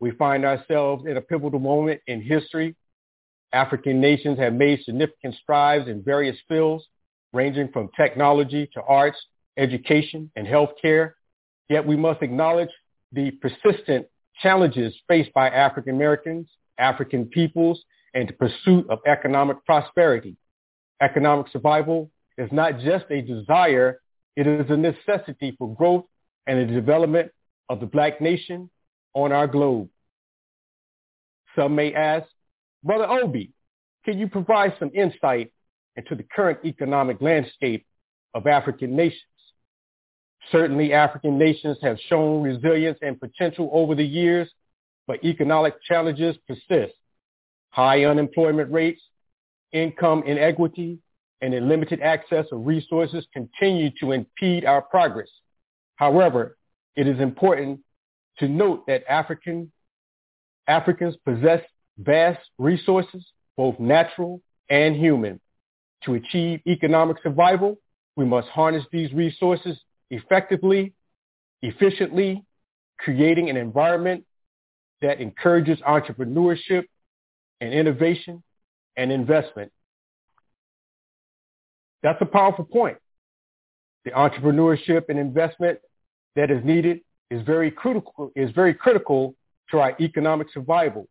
we find ourselves in a pivotal moment in history. African nations have made significant strides in various fields, ranging from technology to arts, education, and healthcare. Yet we must acknowledge the persistent challenges faced by African Americans, African peoples, and the pursuit of economic prosperity. Economic survival is not just a desire, it is a necessity for growth and the development of the black nation on our globe. Some may ask, Brother Obi, can you provide some insight into the current economic landscape of African nations? Certainly African nations have shown resilience and potential over the years, but economic challenges persist. High unemployment rates, income inequity, and a limited access of resources continue to impede our progress. However, it is important to note that African, Africans possess vast resources, both natural and human. To achieve economic survival, we must harness these resources effectively, efficiently, creating an environment that encourages entrepreneurship and innovation and investment. That's a powerful point. The entrepreneurship and investment that is needed is very critical, is very critical to our economic survival.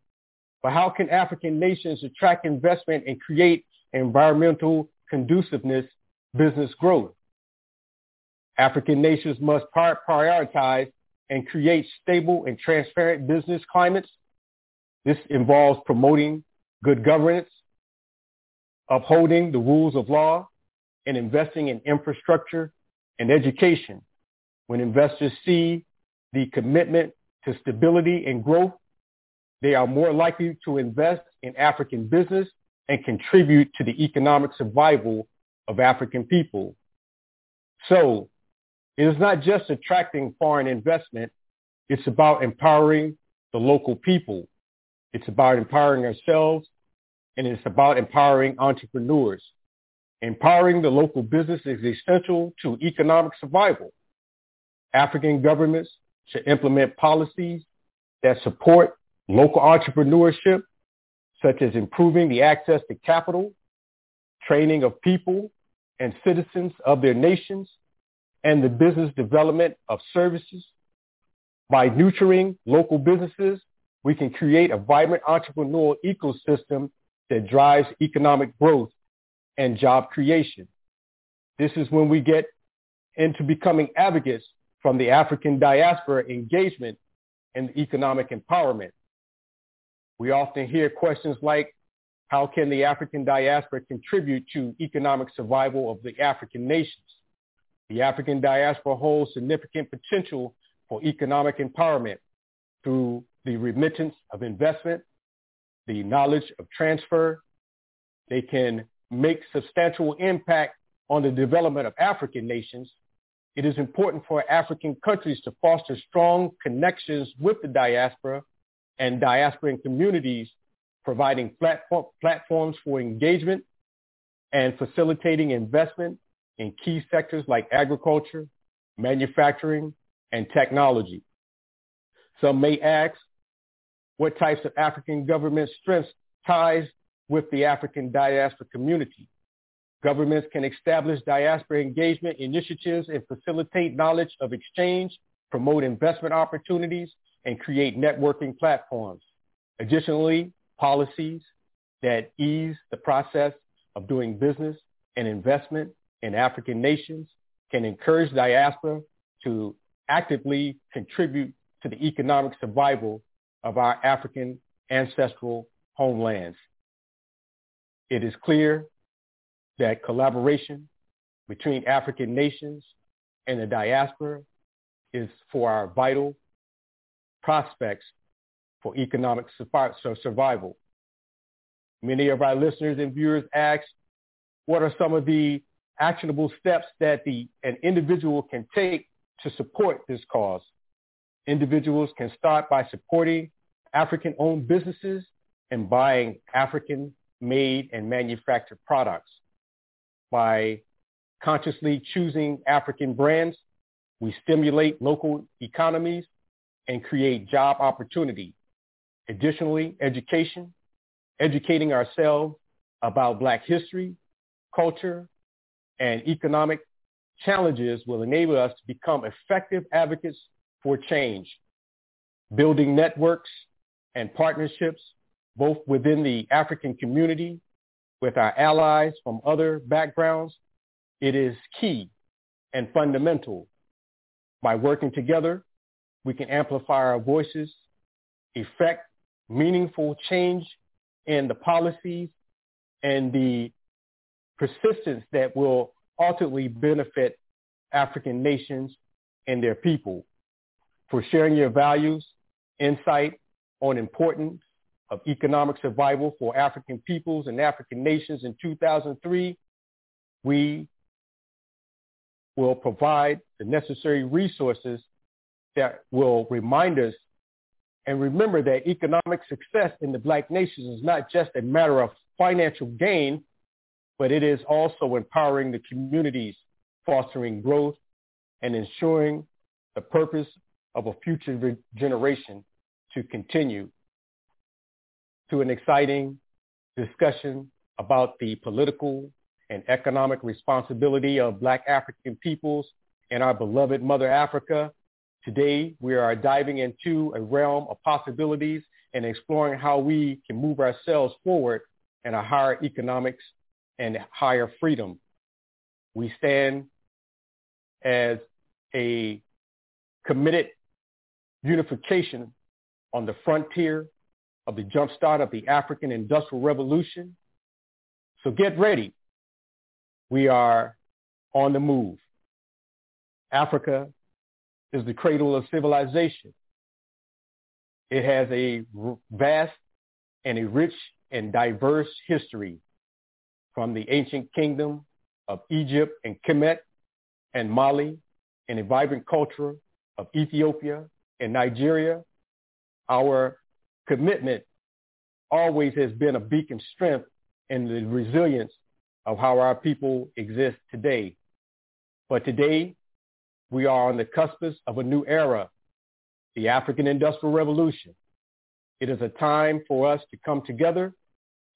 But how can African nations attract investment and create environmental conduciveness business growth? African nations must prioritize and create stable and transparent business climates. This involves promoting good governance, upholding the rules of law, and investing in infrastructure and education. When investors see the commitment to stability and growth, they are more likely to invest in African business and contribute to the economic survival of African people. So it is not just attracting foreign investment. It's about empowering the local people. It's about empowering ourselves and it's about empowering entrepreneurs. Empowering the local business is essential to economic survival. African governments should implement policies that support local entrepreneurship, such as improving the access to capital, training of people and citizens of their nations, and the business development of services. By nurturing local businesses, we can create a vibrant entrepreneurial ecosystem that drives economic growth and job creation. This is when we get into becoming advocates from the African diaspora engagement and economic empowerment. We often hear questions like, how can the African diaspora contribute to economic survival of the African nations? The African diaspora holds significant potential for economic empowerment through the remittance of investment, the knowledge of transfer. They can make substantial impact on the development of African nations. It is important for African countries to foster strong connections with the diaspora and diasporan communities, providing platform, platforms for engagement and facilitating investment in key sectors like agriculture, manufacturing, and technology. Some may ask what types of African government strengths ties with the African diaspora community. Governments can establish diaspora engagement initiatives and facilitate knowledge of exchange, promote investment opportunities, and create networking platforms. Additionally, policies that ease the process of doing business and investment in African nations can encourage diaspora to actively contribute to the economic survival of our African ancestral homelands. It is clear that collaboration between African nations and the diaspora is for our vital prospects for economic survival. Many of our listeners and viewers ask, what are some of the actionable steps that the, an individual can take to support this cause? Individuals can start by supporting African-owned businesses and buying African-made and manufactured products. By consciously choosing African brands, we stimulate local economies and create job opportunity. Additionally, education, educating ourselves about Black history, culture, and economic challenges will enable us to become effective advocates for change. Building networks and partnerships both within the African community with our allies from other backgrounds, it is key and fundamental. By working together, we can amplify our voices, effect meaningful change in the policies and the persistence that will ultimately benefit African nations and their people, for sharing your values, insight on importance of economic survival for African peoples and African nations in 2003. We will provide the necessary resources that will remind us and remember that economic success in the black nations is not just a matter of financial gain, but it is also empowering the communities, fostering growth, and ensuring the purpose of a future generation to continue to an exciting discussion about the political and economic responsibility of black African peoples and our beloved Mother Africa Today, we are diving into a realm of possibilities and exploring how we can move ourselves forward in a higher economics and higher freedom. We stand as a committed unification on the frontier of the jumpstart of the African industrial revolution. So get ready. We are on the move. Africa is the cradle of civilization. It has a vast and a rich and diverse history from the ancient kingdom of Egypt and Kemet and Mali and a vibrant culture of Ethiopia and Nigeria. Our commitment always has been a beacon strength in the resilience of how our people exist today. But today, we are on the cusp of a new era, the African Industrial Revolution. It is a time for us to come together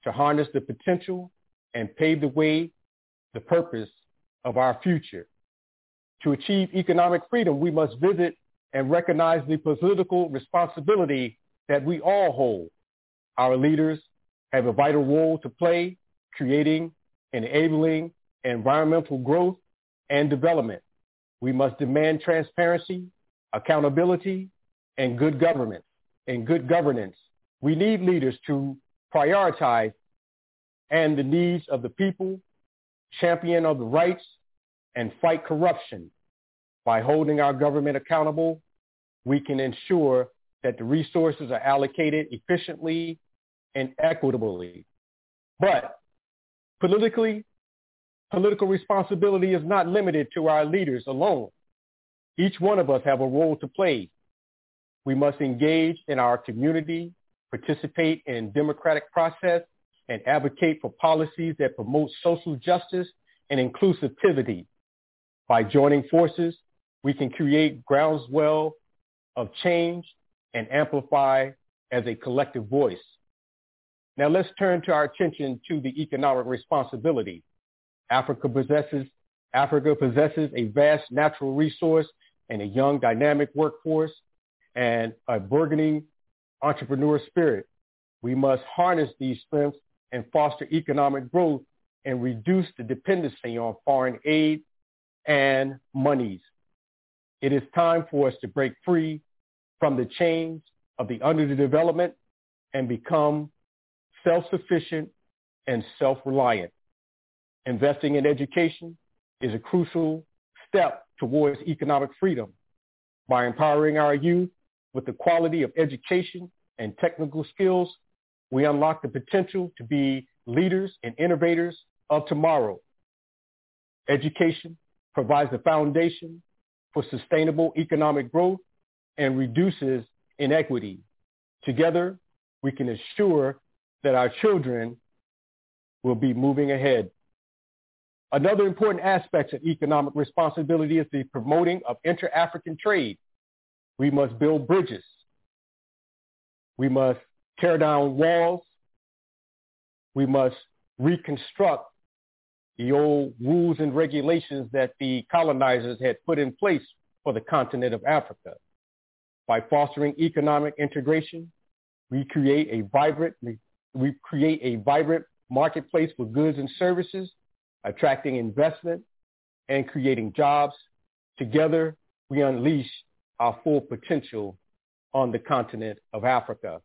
to harness the potential and pave the way, the purpose of our future. To achieve economic freedom, we must visit and recognize the political responsibility that we all hold. Our leaders have a vital role to play, creating enabling environmental growth and development. We must demand transparency, accountability, and good government. And good governance. We need leaders to prioritize and the needs of the people, champion of the rights, and fight corruption. By holding our government accountable, we can ensure that the resources are allocated efficiently and equitably. But politically, Political responsibility is not limited to our leaders alone. Each one of us have a role to play. We must engage in our community, participate in democratic process, and advocate for policies that promote social justice and inclusivity. By joining forces, we can create groundswell of change and amplify as a collective voice. Now let's turn to our attention to the economic responsibility. Africa possesses Africa possesses a vast natural resource and a young dynamic workforce and a burgeoning entrepreneur spirit. We must harness these strengths and foster economic growth and reduce the dependency on foreign aid and monies. It is time for us to break free from the chains of the underdevelopment and become self-sufficient and self-reliant. Investing in education is a crucial step towards economic freedom. By empowering our youth with the quality of education and technical skills, we unlock the potential to be leaders and innovators of tomorrow. Education provides the foundation for sustainable economic growth and reduces inequity. Together, we can ensure that our children will be moving ahead. Another important aspect of economic responsibility is the promoting of inter-African trade. We must build bridges. We must tear down walls. We must reconstruct the old rules and regulations that the colonizers had put in place for the continent of Africa. By fostering economic integration, we create a vibrant, we create a vibrant marketplace for goods and services attracting investment, and creating jobs. Together, we unleash our full potential on the continent of Africa.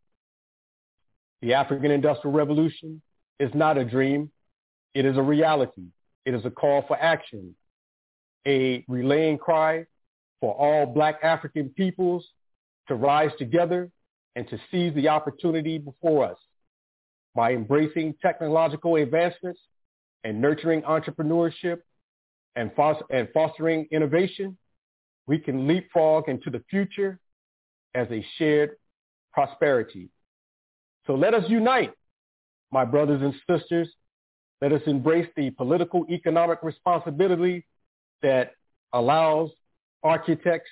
The African Industrial Revolution is not a dream. It is a reality. It is a call for action, a relaying cry for all black African peoples to rise together and to seize the opportunity before us by embracing technological advancements and nurturing entrepreneurship and, fostering innovation, we can leapfrog into the future as a shared prosperity. So let us unite, my brothers and sisters. Let us embrace the political economic responsibility that allows architects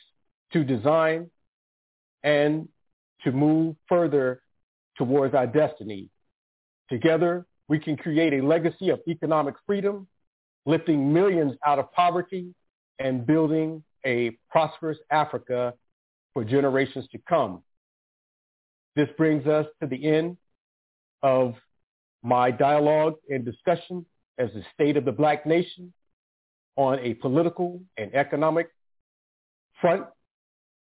to design and to move further towards our destiny. Together, we can create a legacy of economic freedom, lifting millions out of poverty and building a prosperous Africa for generations to come. This brings us to the end of my dialogue and discussion as the state of the black nation on a political and economic front,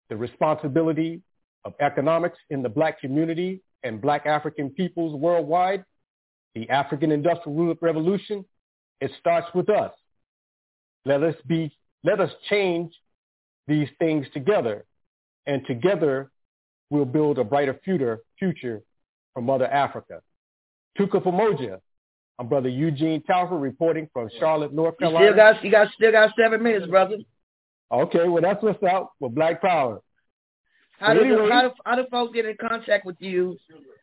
the responsibility of economics in the black community and black African peoples worldwide, the African Industrial Revolution, it starts with us. Let us be, let us change these things together and together we'll build a brighter future, future for Mother Africa. Tuka Pamoja. I'm Brother Eugene Talford reporting from Charlotte, North Carolina. You still got, you got, still got seven minutes, brother. Okay, well that's what's up with Black Power. How do, anyway, how, do, how do folks get in contact with you?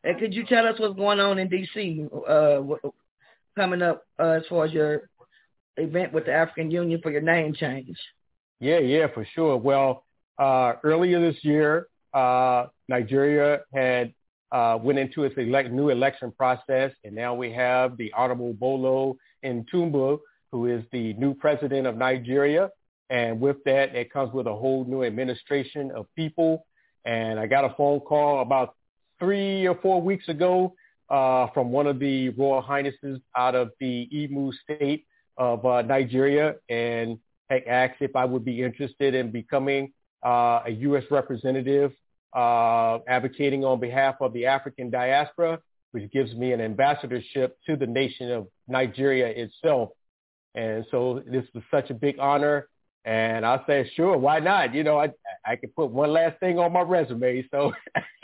And could you tell us what's going on in D.C. Uh, coming up uh, as far as your event with the African Union for your name change? Yeah, yeah, for sure. Well, uh, earlier this year, uh, Nigeria had uh, went into its elect- new election process, and now we have the Honorable Bola Tinubu, who is the new president of Nigeria. And with that, it comes with a whole new administration of people. And I got a phone call about three or four weeks ago uh, from one of the Royal Highnesses out of the Imo state of uh, Nigeria and asked if I would be interested in becoming uh, a U.S. representative uh, advocating on behalf of the African diaspora, which gives me an ambassadorship to the nation of Nigeria itself. And so this was such a big honor. And I said, sure, why not? You know, I I could put one last thing on my resume. So [LAUGHS]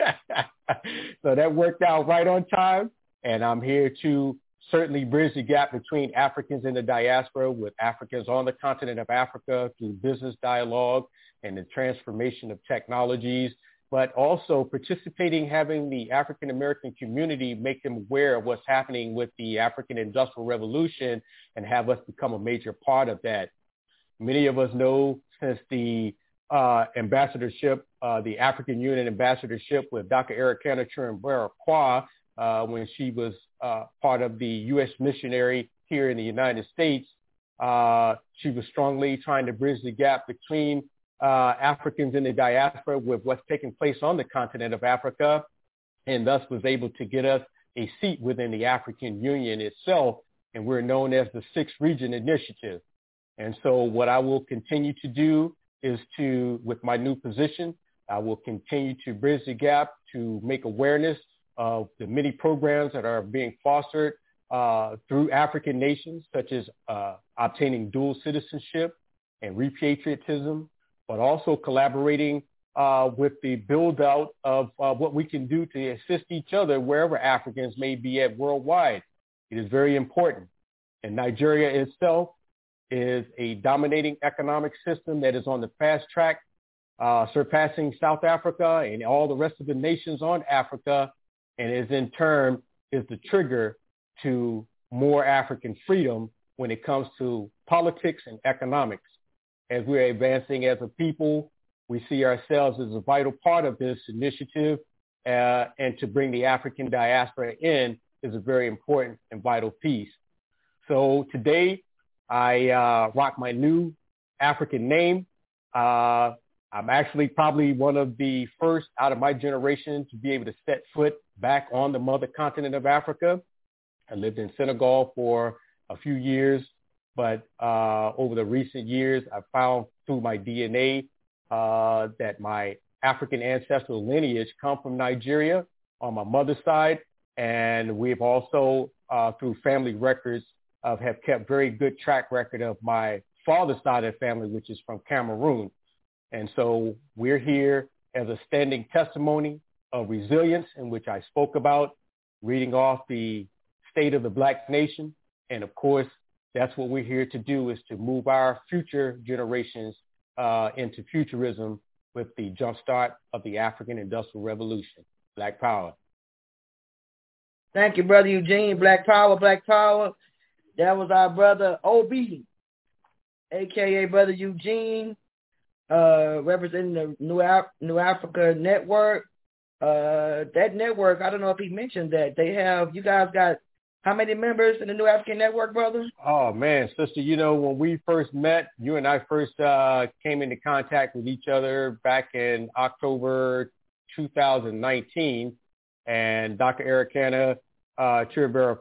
so that worked out right on time. And I'm here to certainly bridge the gap between Africans in the diaspora with Africans on the continent of Africa through business dialogue and the transformation of technologies, but also participating, having the African American community make them aware of what's happening with the African Industrial Revolution and have us become a major part of that. Many of us know since the uh, ambassadorship, uh, the African Union ambassadorship with Dr. Arikana Chirimwera uh, when she was uh, part of the U.S. missionary here in the United States. Uh, she was strongly trying to bridge the gap between uh, Africans in the diaspora with what's taking place on the continent of Africa, and thus was able to get us a seat within the African Union itself, and we're known as the Sixth Region Initiative. And so what I will continue to do is to, with my new position, I will continue to bridge the gap to make awareness of the many programs that are being fostered uh, through African nations, such as uh, obtaining dual citizenship and repatriotism, but also collaborating uh, with the build out of uh, what we can do to assist each other wherever Africans may be at worldwide. It is very important. And Nigeria itself is a dominating economic system that is on the fast track, uh, surpassing South Africa and all the rest of the nations on Africa, and is in turn is the trigger to more African freedom when it comes to politics and economics. As we're advancing as a people, we see ourselves as a vital part of this initiative, uh, and to bring the African diaspora in is a very important and vital piece. So today, I uh, rock my new African name. Uh, I'm actually probably one of the first out of my generation to be able to set foot back on the mother continent of Africa. I lived in Senegal for a few years, but uh, over the recent years, I found through my DNA uh, that my African ancestral lineage come from Nigeria on my mother's side, And we've also, uh, through family records, uh, have kept very good track record of my father's side of the family, which is from Cameroon. And so we're here as a standing testimony of resilience in which I spoke about, reading off the state of the black nation. And of course, that's what we're here to do is to move our future generations uh, into futurism with the jumpstart of the African Industrial Revolution. Black Power. Thank you, Brother Eugene. Black Power, Black Power. That was our brother OB, aka Brother Eugene, uh, representing the New, Af- New Africa Network. Uh, that network, I don't know if he mentioned that. They have, you guys got how many members in the New African Network, brother? Oh man, sister, you know when we first met, you and I first uh, came into contact with each other back in October 2019, and Dr. Arikana uh, Chiribera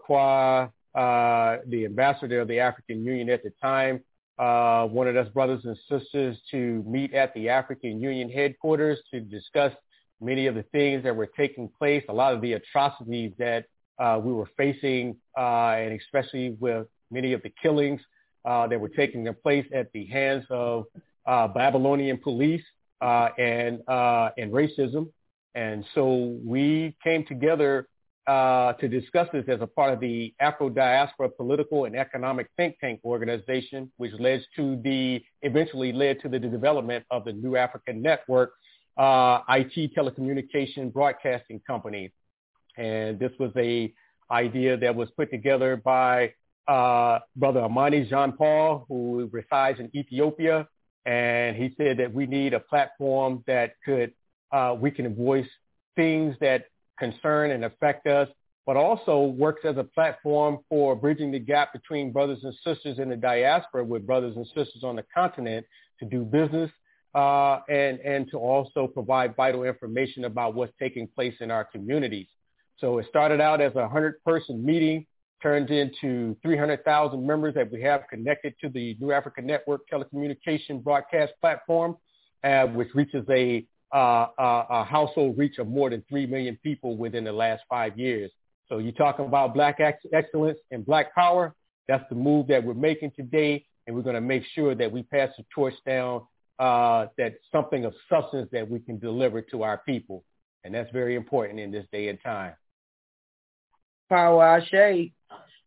uh, the ambassador of the African Union at the time, uh, wanted us brothers and sisters to meet at the African Union headquarters to discuss many of the things that were taking place, a lot of the atrocities that uh, we were facing, uh, and especially with many of the killings uh, that were taking place at the hands of uh, Babylonian police uh, and uh, and racism. And so we came together to discuss this as a part of the Afro Diaspora Political and Economic Think Tank organization, which led to the eventually led to the development of the New African Network, IT telecommunication broadcasting company. And this was a idea that was put together by uh, Brother Amani Jean Paul, who resides in Ethiopia. And he said that we need a platform that could, uh, we can voice things that concern and affect us, but also works as a platform for bridging the gap between brothers and sisters in the diaspora with brothers and sisters on the continent to do business uh, and, and to also provide vital information about what's taking place in our communities. So it started out as a 100-person meeting, turned into 300,000 members that we have connected to the New Africa Network telecommunication broadcast platform, uh, which reaches a uh, uh, a household reach of more than 3 million people within the last five years. So you talk about black ex- excellence and black power. That's the move that we're making today. And we're going to make sure that we pass the torch down, uh, that something of substance that we can deliver to our people. And that's very important in this day and time. Power Ashe.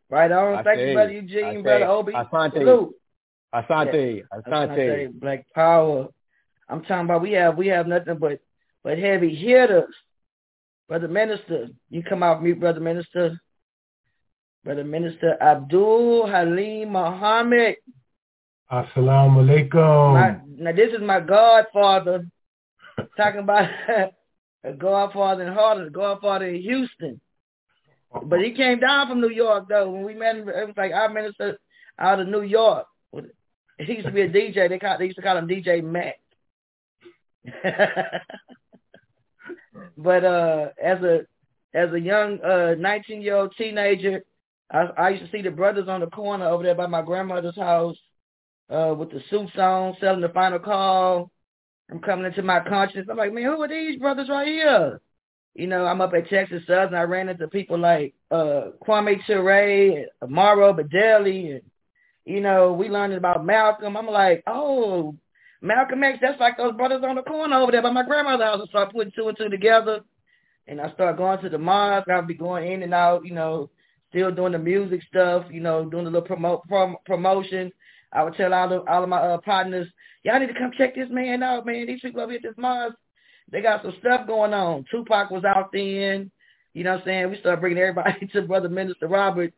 Right on. Thank you, Brother Eugene, Brother Obi. Asante. Salute. Asante. Asante. Asante. Black Power. I'm talking about we have we have nothing but but heavy hitters. Brother Minister, you come out mute, Brother Minister. Brother Minister Abdul Halim Muhammad. Assalamu alaikum. now this is my godfather [LAUGHS] talking about [LAUGHS] a godfather in Harlem, a godfather in Houston. But he came down from New York though. When we met him, it was like our minister out of New York. He used to be a DJ. They call they used to call him DJ Mac. [LAUGHS] but uh, as a as a young uh 19 year old teenager, I, I used to see the brothers on the corner over there by my grandmother's house uh with the suits on, selling the final call. I'm coming into my conscience. I'm like, man, who are these brothers right here? You know, I'm up at Texas Southern. I ran into people like uh Kwame Ture and Amaro Bedeli and you know, we learned about Malcolm. I'm like, oh, Malcolm X, that's like those brothers on the corner over there by my grandmother's house. I start putting two and two together, and I start going to the mosque. I'll be going in and out, you know, still doing the music stuff, you know, doing a little promo prom- promotion. I would tell all of all of my uh, partners, y'all need to come check this man out, man. These people over here at this mosque, they got some stuff going on. Tupac was out then, you know what I'm saying? We started bringing everybody [LAUGHS] to Brother Minister Robert,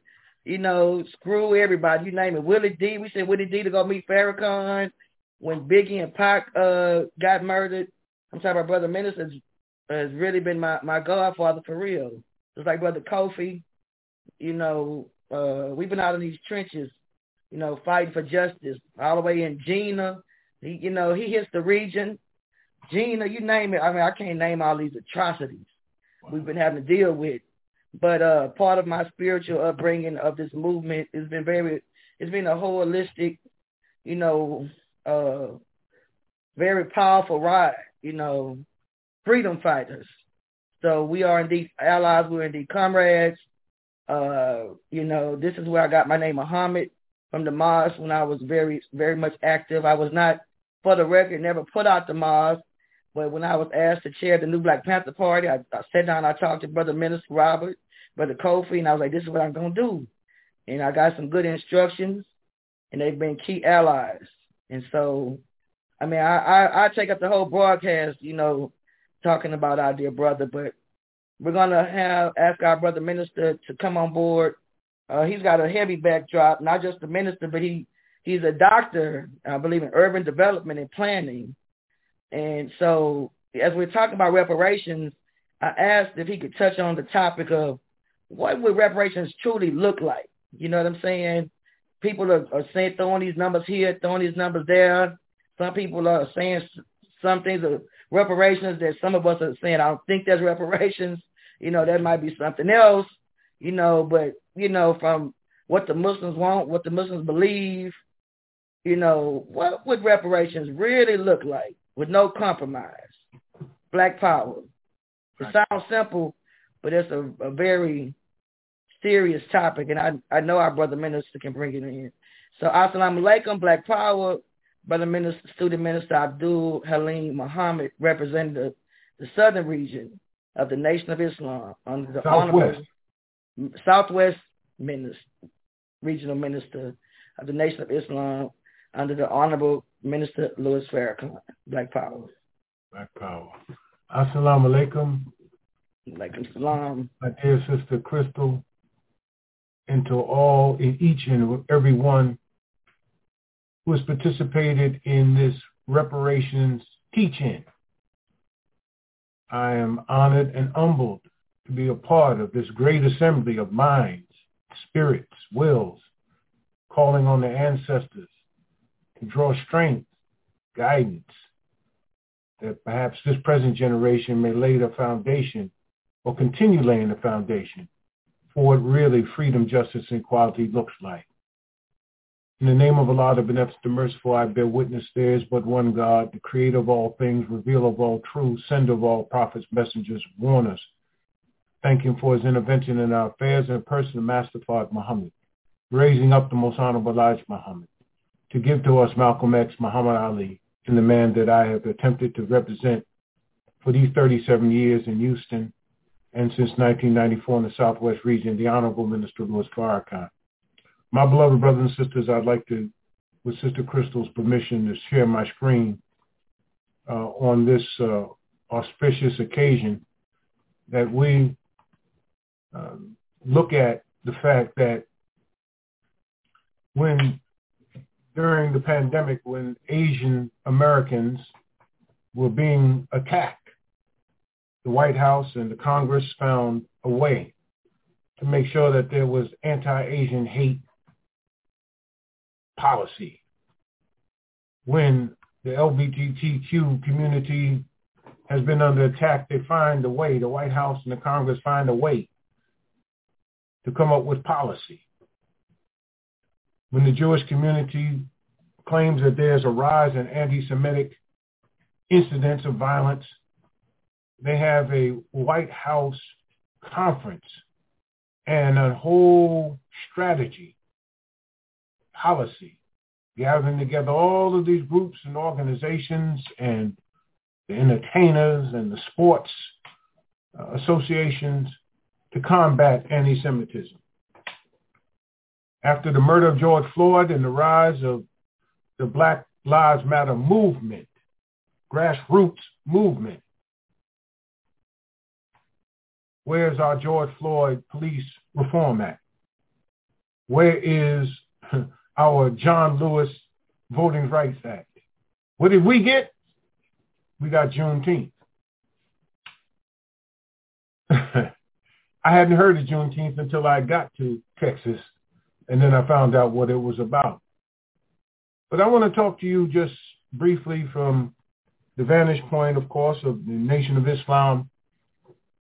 you know, screw everybody, you name it. Willie D, we said Willie D to go meet Farrakhan when Biggie and Pac uh, got murdered, I'm talking about Brother Minister has really been my, my godfather for real. Just like Brother Kofi, you know, uh, we've been out in these trenches, you know, fighting for justice all the way in Jena. He, you know, he hits the region. Jena, you name it. I mean, I can't name all these atrocities we've been having to deal with. But uh, part of my spiritual upbringing of this movement has been very, it's been a holistic, you know, uh, very powerful ride, you know, freedom fighters. So we are indeed allies. We're indeed comrades. Uh, you know, this is where I got my name Muhammad from the mosque when I was very, very much active. I was not, for the record, never put out the mosque. But when I was asked to chair the new Black Panther Party, I, I sat down, I talked to Brother Minister Robert, Brother Kofi, and I was like, this is what I'm going to do. And I got some good instructions, and they've been key allies. And so, I mean, I, I, I take up the whole broadcast, you know, talking about our dear brother, but we're going to have ask our brother minister to come on board. Uh, he's got a heavy backdrop, not just a minister, but he he's a doctor, I believe in urban development and planning. And so as we're talking about reparations, I asked if he could touch on the topic of what would reparations truly look like. You know what I'm saying? People are, are saying throwing these numbers here, throwing these numbers there. Some people are saying some things of reparations that some of us are saying I don't think there's reparations. You know, that might be something else. You know, but you know, from what the Muslims want, what the Muslims believe, you know, what would reparations really look like with no compromise? Black power. It sounds simple, but it's a, a very serious topic, and I I know our brother minister can bring it in. So, assalamu alaikum, Black Power, brother minister, student minister Abdul Halim Muhammad, representative the, the southern region of the Nation of Islam under the Southwest. Honorable Southwest Minister, Regional Minister of the Nation of Islam under the Honorable Minister Louis Farrakhan. Black Power. Black Power. Assalamu alaikum. Alaikum salam. My dear sister Crystal, and to all, in each and every one who has participated in this reparations teaching. I am honored and humbled to be a part of this great assembly of minds, spirits, wills, calling on the ancestors to draw strength, guidance, that perhaps this present generation may lay the foundation or continue laying the foundation for what really freedom, justice, and equality looks like. In the name of Allah, the Beneficent, the Merciful, I bear witness there is but one God, the creator of all things, revealer of all truth, sender of all prophets, messengers, warners. Thank him for his intervention in our affairs and person of Master Fard Muhammad, raising up the most honorable Elijah Muhammad, to give to us Malcolm X, Muhammad Ali, and the man that I have attempted to represent for these 37 years in Houston and since 1994 in the Southwest region, the Honorable Minister Louis Farrakhan. My beloved brothers and sisters, I'd like to, with Sister Crystal's permission, to share my screen uh, on this uh, auspicious occasion that we uh, look at the fact that when during the pandemic, when Asian Americans were being attacked, the White House and the Congress found a way to make sure that there was anti-Asian hate policy. When the LGBTQ community has been under attack, they find a way, the White House and the Congress find a way to come up with policy. When the Jewish community claims that there's a rise in anti-Semitic incidents of violence, they have a White House conference and a whole strategy, policy, gathering together all of these groups and organizations and the entertainers and the sports uh, associations to combat anti-Semitism. After the murder of George Floyd and the rise of the Black Lives Matter movement, grassroots movement, Where's our George Floyd Police Reform Act? Where is [LAUGHS] our John Lewis Voting Rights Act? What did we get? We got Juneteenth. [LAUGHS] I hadn't heard of Juneteenth until I got to Texas, and then I found out what it was about. But I want to talk to you just briefly from the vantage point, of course, of the Nation of Islam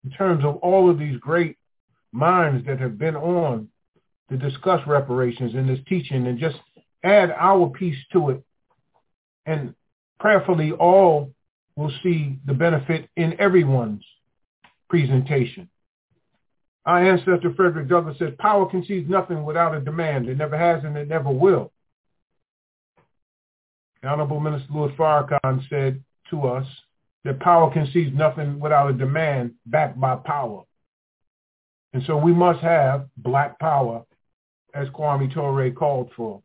in terms of all of these great minds that have been on to discuss reparations in this teaching and just add our piece to it. And prayerfully, all will see the benefit in everyone's presentation. Our ancestor Frederick Douglass says, power conceives nothing without a demand. It never has and it never will. The Honorable Minister Louis Farrakhan said to us that power conceives nothing without a demand backed by power. And so we must have black power as Kwame Ture called for.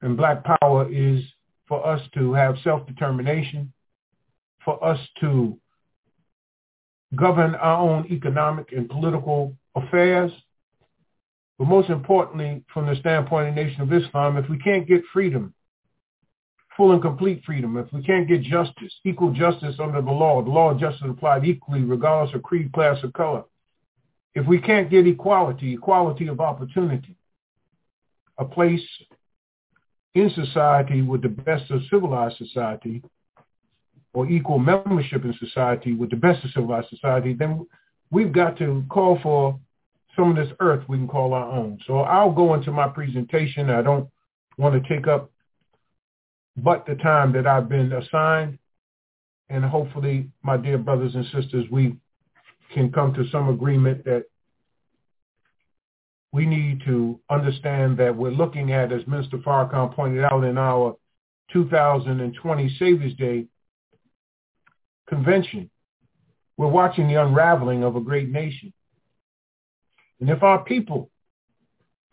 And black power is for us to have self-determination, for us to govern our own economic and political affairs. But most importantly, from the standpoint of the Nation of Islam, if we can't get freedom, full and complete freedom, if we can't get justice, equal justice under the law, the law of justice applied equally regardless of creed, class, or color, if we can't get equality, equality of opportunity, a place in society with the best of civilized society, or equal membership in society with the best of civilized society, then we've got to call for some of this earth we can call our own. So I'll go into my presentation. I don't want to take up but the time that I've been assigned. And hopefully, my dear brothers and sisters, we can come to some agreement that we need to understand that we're looking at, as Minister Farrakhan pointed out in our 2020 Savior's Day convention, we're watching the unraveling of a great nation. And if our people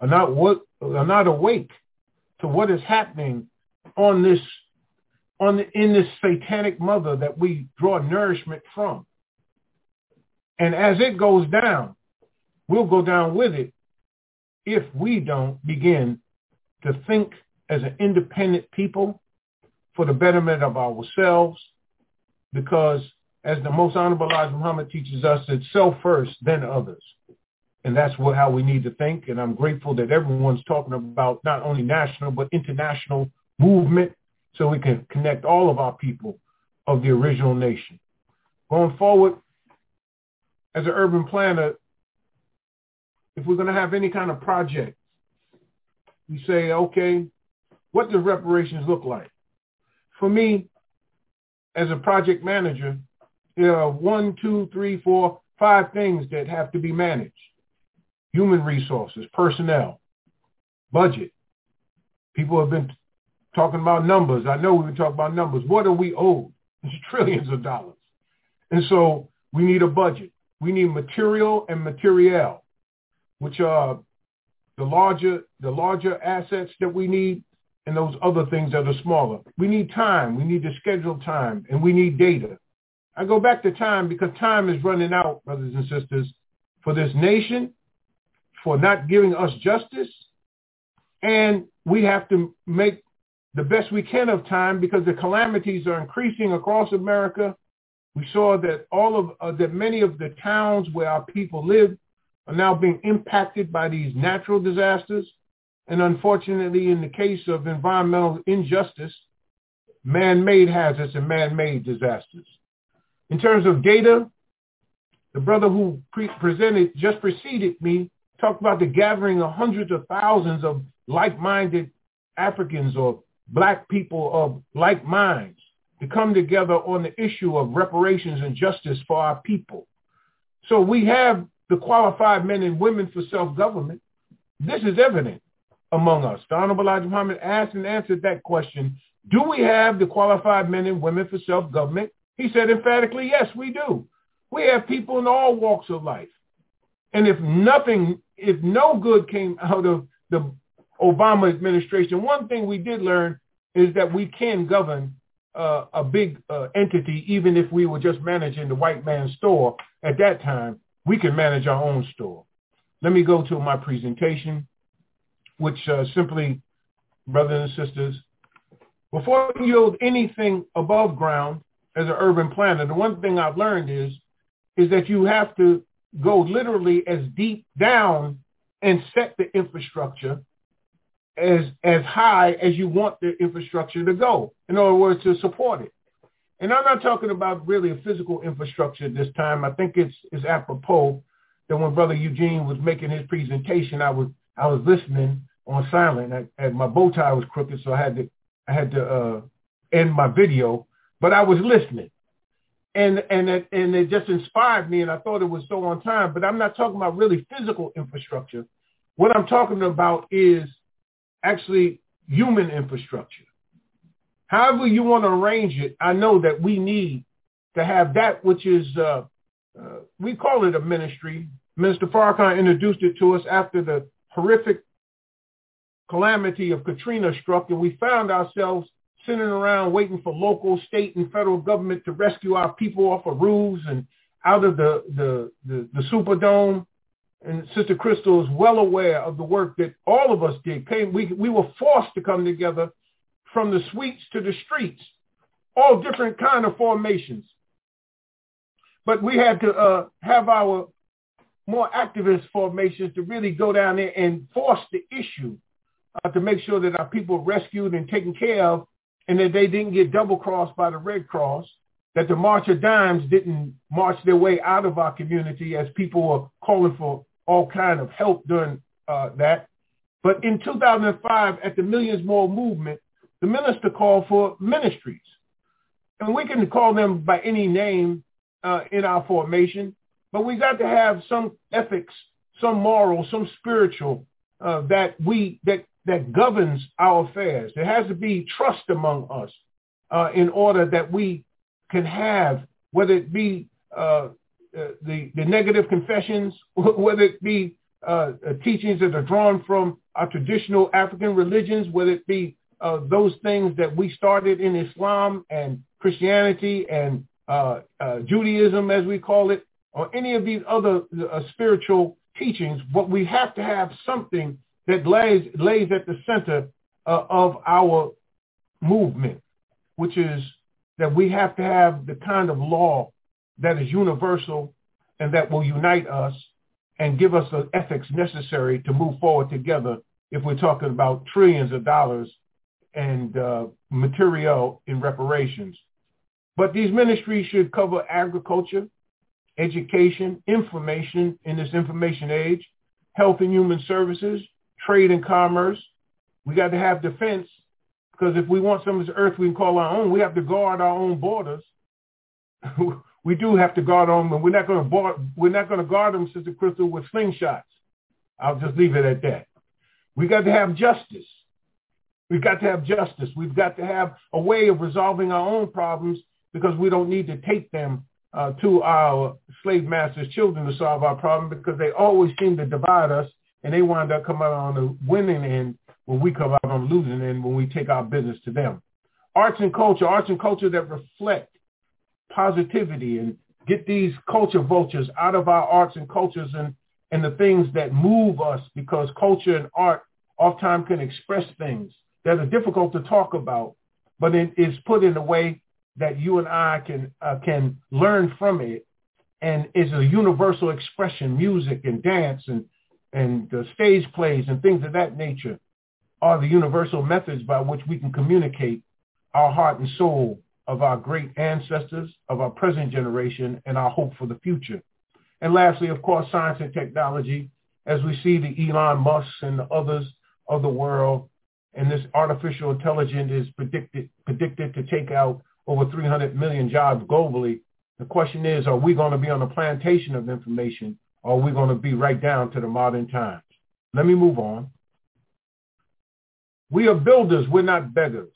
are not, are not awake to what is happening on this, on the, in this satanic mother that we draw nourishment from, and as it goes down, we'll go down with it if we don't begin to think as an independent people for the betterment of ourselves, because as the most honorable Elijah Muhammad teaches us, it's self first, then others. And that's what, how we need to think. And I'm grateful that everyone's talking about not only national, but international movement so we can connect all of our people of the original nation. Going forward, as an urban planner, if we're going to have any kind of project, we say, okay, what does reparations look like? For me, as a project manager, there are one, two, three, four, five things that have to be managed. Human resources, personnel, budget. People have been talking about numbers. I know we've been talking about numbers. What are we owed? It's [LAUGHS] trillions of dollars. And so we need a budget. We need material and materiel which are the larger the larger assets that we need and those other things that are smaller. We need time. We need to schedule time and we need data. I go back to time because time is running out, brothers and sisters, for this nation, for not giving us justice. And we have to make the best we can of time because the calamities are increasing across America. We saw that all of uh, that many of the towns where our people live are now being impacted by these natural disasters. And unfortunately, in the case of environmental injustice, man-made hazards and man-made disasters. In terms of data, the brother who pre- presented just preceded me talked about the gathering of hundreds of thousands of like-minded Africans or black people of like minds to come together on the issue of reparations and justice for our people. So we have the qualified men and women for self-government, this is evident among us. The Honorable Elijah Muhammad asked and answered that question. Do we have the qualified men and women for self-government? He said emphatically, yes, we do. We have people in all walks of life. And if nothing, if no good came out of the Obama administration, one thing we did learn is that we can govern uh, a big uh, entity, even if we were just managing the white man's store at that time we can manage our own store. Let me go to my presentation, which uh, simply, brothers and sisters, before you build anything above ground as an urban planner, the one thing I've learned is, is that you have to go literally as deep down and set the infrastructure as as high as you want the infrastructure to go. In other words, to support it. And I'm not talking about really a physical infrastructure this time. I think it's, it's apropos that when Brother Eugene was making his presentation, I was I was listening on silent. I, and my bow tie was crooked, so I had to I had to uh, end my video, but I was listening. and and it, and it just inspired me, and I thought it was so on time. But I'm not talking about really physical infrastructure. What I'm talking about is actually human infrastructure. However you want to arrange it, I know that we need to have that which is, uh, uh, we call it a ministry. Minister Farrakhan introduced it to us after the horrific calamity of Katrina struck, and we found ourselves sitting around waiting for local, state, and federal government to rescue our people off of roofs and out of the, the, the, the Superdome. And Sister Crystal is well aware of the work that all of us did. Came, we, we were forced to come together from the suites to the streets, all different kind of formations. But we had to uh, have our more activist formations to really go down there and force the issue uh, to make sure that our people rescued and taken care of and that they didn't get double crossed by the Red Cross, that the March of Dimes didn't march their way out of our community as people were calling for all kind of help during uh, that. But in 2005, at the Millions More movement, the minister called for ministries. And we can call them by any name uh, in our formation, but we got to have some ethics, some moral, some spiritual uh, that we that that governs our affairs. There has to be trust among us uh, in order that we can have, whether it be uh, uh the, the negative confessions, [LAUGHS] whether it be uh, uh, teachings that are drawn from our traditional African religions, whether it be those things that we started in Islam and Christianity and Judaism, as we call it, or any of these other spiritual teachings, but we have to have something that lays, lays at the center uh, of our movement, which is that we have to have the kind of law that is universal and that will unite us and give us the ethics necessary to move forward together if we're talking about trillions of dollars and uh, material in reparations. But these ministries should cover agriculture, education, information in this information age, health and human services, trade and commerce. We got to have defense because if we want some of this earth we can call our own, we have to guard our own borders. [LAUGHS] we do have to guard them, and we're not going to we're not going to guard them, Sister Crystal, with slingshots. I'll just leave it at that. We got to have justice. We've got to have justice. We've got to have a way of resolving our own problems because we don't need to take them uh, to our slave masters' children to solve our problem because they always seem to divide us and they wind up coming out on the winning end when we come out on the losing end when we take our business to them. Arts and culture, arts and culture that reflect positivity and get these culture vultures out of our arts and cultures and, and the things that move us because culture and art oftentimes can express things that are difficult to talk about, but it is put in a way that you and I can uh, can learn from it and is a universal expression, music and dance and and uh, stage plays and things of that nature are the universal methods by which we can communicate our heart and soul of our great ancestors, of our present generation, and our hope for the future. And lastly, of course, science and technology, as we see the Elon Musk and the others of the world, and this artificial intelligence is predicted, predicted to take out over 300 million jobs globally. The question is, are we going to be on a plantation of information or are we're going to be right down to the modern times. Let me move on. We are builders. We're not beggars.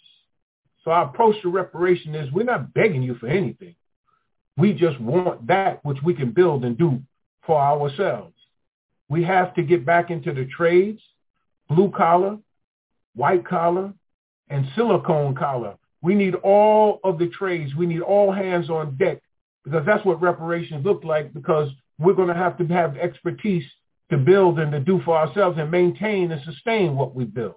So our approach to reparation is we're not begging you for anything. We just want that which we can build and do for ourselves. We have to get back into the trades, blue collar, white collar, and silicone collar. We need all of the trades. We need all hands on deck because that's what reparations look like because we're going to have to have expertise to build and to do for ourselves and maintain and sustain what we build.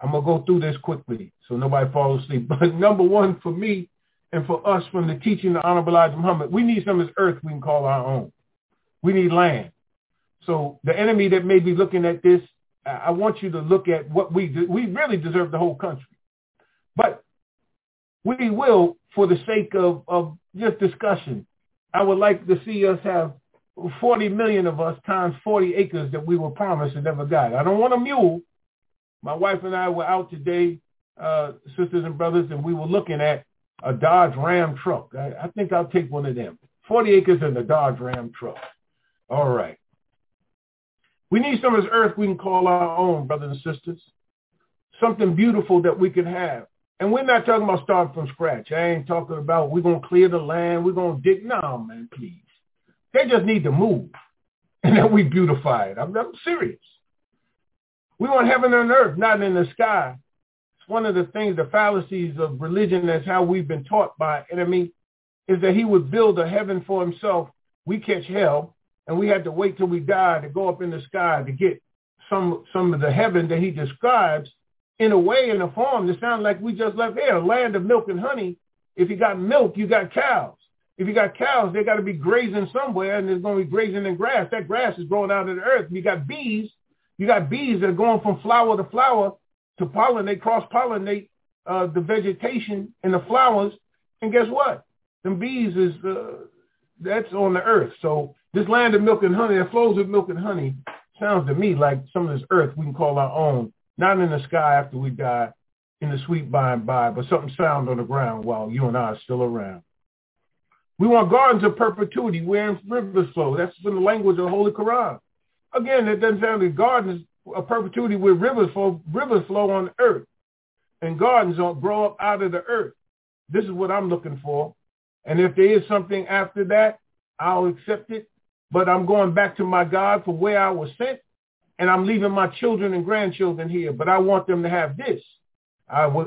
I'm going to go through this quickly so nobody falls asleep. [LAUGHS] But number one for me and for us from the teaching of Honorable Elijah Muhammad, we need some of this earth we can call our own. We need land. So the enemy that may be looking at this, I want you to look at what we do. We really deserve the whole country. But we will, for the sake of, of just discussion, I would like to see us have 40 million of us times 40 acres that we were promised and never got. I don't want a mule. My wife and I were out today, uh, sisters and brothers, and we were looking at a Dodge Ram truck. I, I think I'll take one of them. 40 acres and a Dodge Ram truck. All right. We need some of this earth we can call our own, brothers and sisters. Something beautiful that we can have. And we're not talking about starting from scratch. I ain't talking about we're going to clear the land. We're going to dig. No, man, please. They just need to move. [LAUGHS] And then we beautify it. I'm, I'm serious. We want heaven and earth, not in the sky. It's one of the things, the fallacies of religion, that's how we've been taught by enemy, is that he would build a heaven for himself. We catch hell, and we had to wait till we die to go up in the sky to get some some of the heaven that he describes in a way, in a form that sounds like we just left here, a land of milk and honey. If you got milk, you got cows. If you got cows, they got to be grazing somewhere, and there's going to be grazing in grass. That grass is growing out of the earth. You got bees. You got bees that are going from flower to flower to pollinate, cross-pollinate uh, the vegetation and the flowers. And guess what? Them bees is uh, that's on the earth. So this land of milk and honey that flows with milk and honey sounds to me like some of this earth we can call our own not in the sky after we die, in the sweet by and by, but something sound on the ground while you and I are still around. We want gardens of perpetuity where rivers flow. That's in the language of the Holy Quran. Again, it doesn't sound like gardens of perpetuity where rivers flow, rivers flow on earth. And gardens don't grow up out of the earth. This is what I'm looking for. And if there is something after that, I'll accept it. But I'm going back to my God for where I was sent and I'm leaving my children and grandchildren here, but I want them to have this.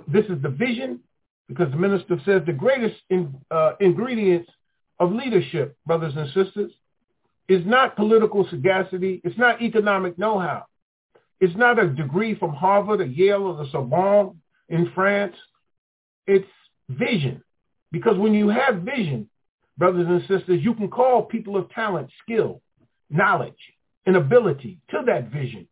This is the vision because the minister says the greatest in, uh, ingredients of leadership, brothers and sisters, is not political sagacity. It's not economic know-how. It's not a degree from Harvard or Yale or the Sorbonne in France. It's vision. Because when you have vision, brothers and sisters, you can call people of talent, skill, knowledge, an ability to that vision.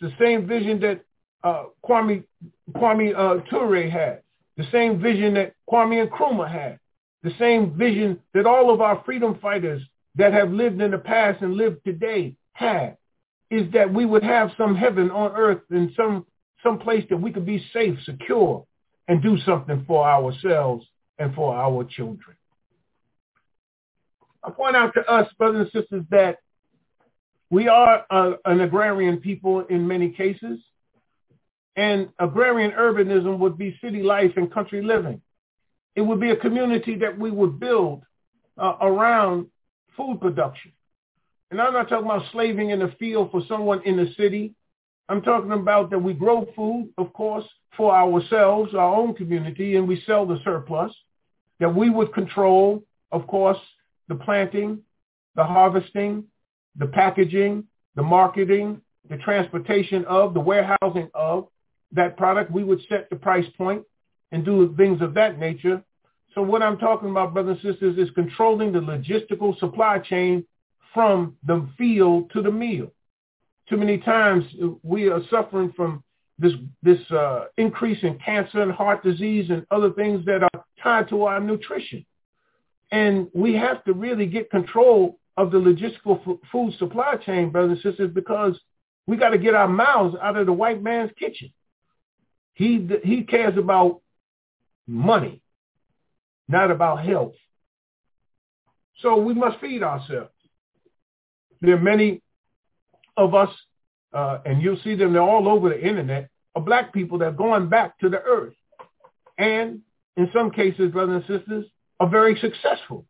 It's the same vision that uh, Kwame, Kwame uh, Ture had, the same vision that Kwame Nkrumah had, the same vision that all of our freedom fighters that have lived in the past and lived today had, is that we would have some heaven on earth and some, some place that we could be safe, secure, and do something for ourselves and for our children. I point out to us, brothers and sisters, that we are a, an agrarian people in many cases, and agrarian urbanism would be city life and country living. It would be a community that we would build uh, around food production. And I'm not talking about slaving in the field for someone in the city. I'm talking about that we grow food, of course, for ourselves, our own community, and we sell the surplus. That we would control, of course, the planting, the harvesting, the packaging, the marketing, the transportation of, the warehousing of that product. We would set the price point and do things of that nature. So what I'm talking about, brothers and sisters, is controlling the logistical supply chain from the field to the meal. Too many times we are suffering from this this uh, increase in cancer and heart disease and other things that are tied to our nutrition. And we have to really get control of the logistical f- food supply chain, brothers and sisters, because we got to get our mouths out of the white man's kitchen. He he cares about money, not about health. So we must feed ourselves. There are many of us, uh, and you'll see them, they're all over the internet, of black people that are going back to the earth. And in some cases, brothers and sisters, are very successful.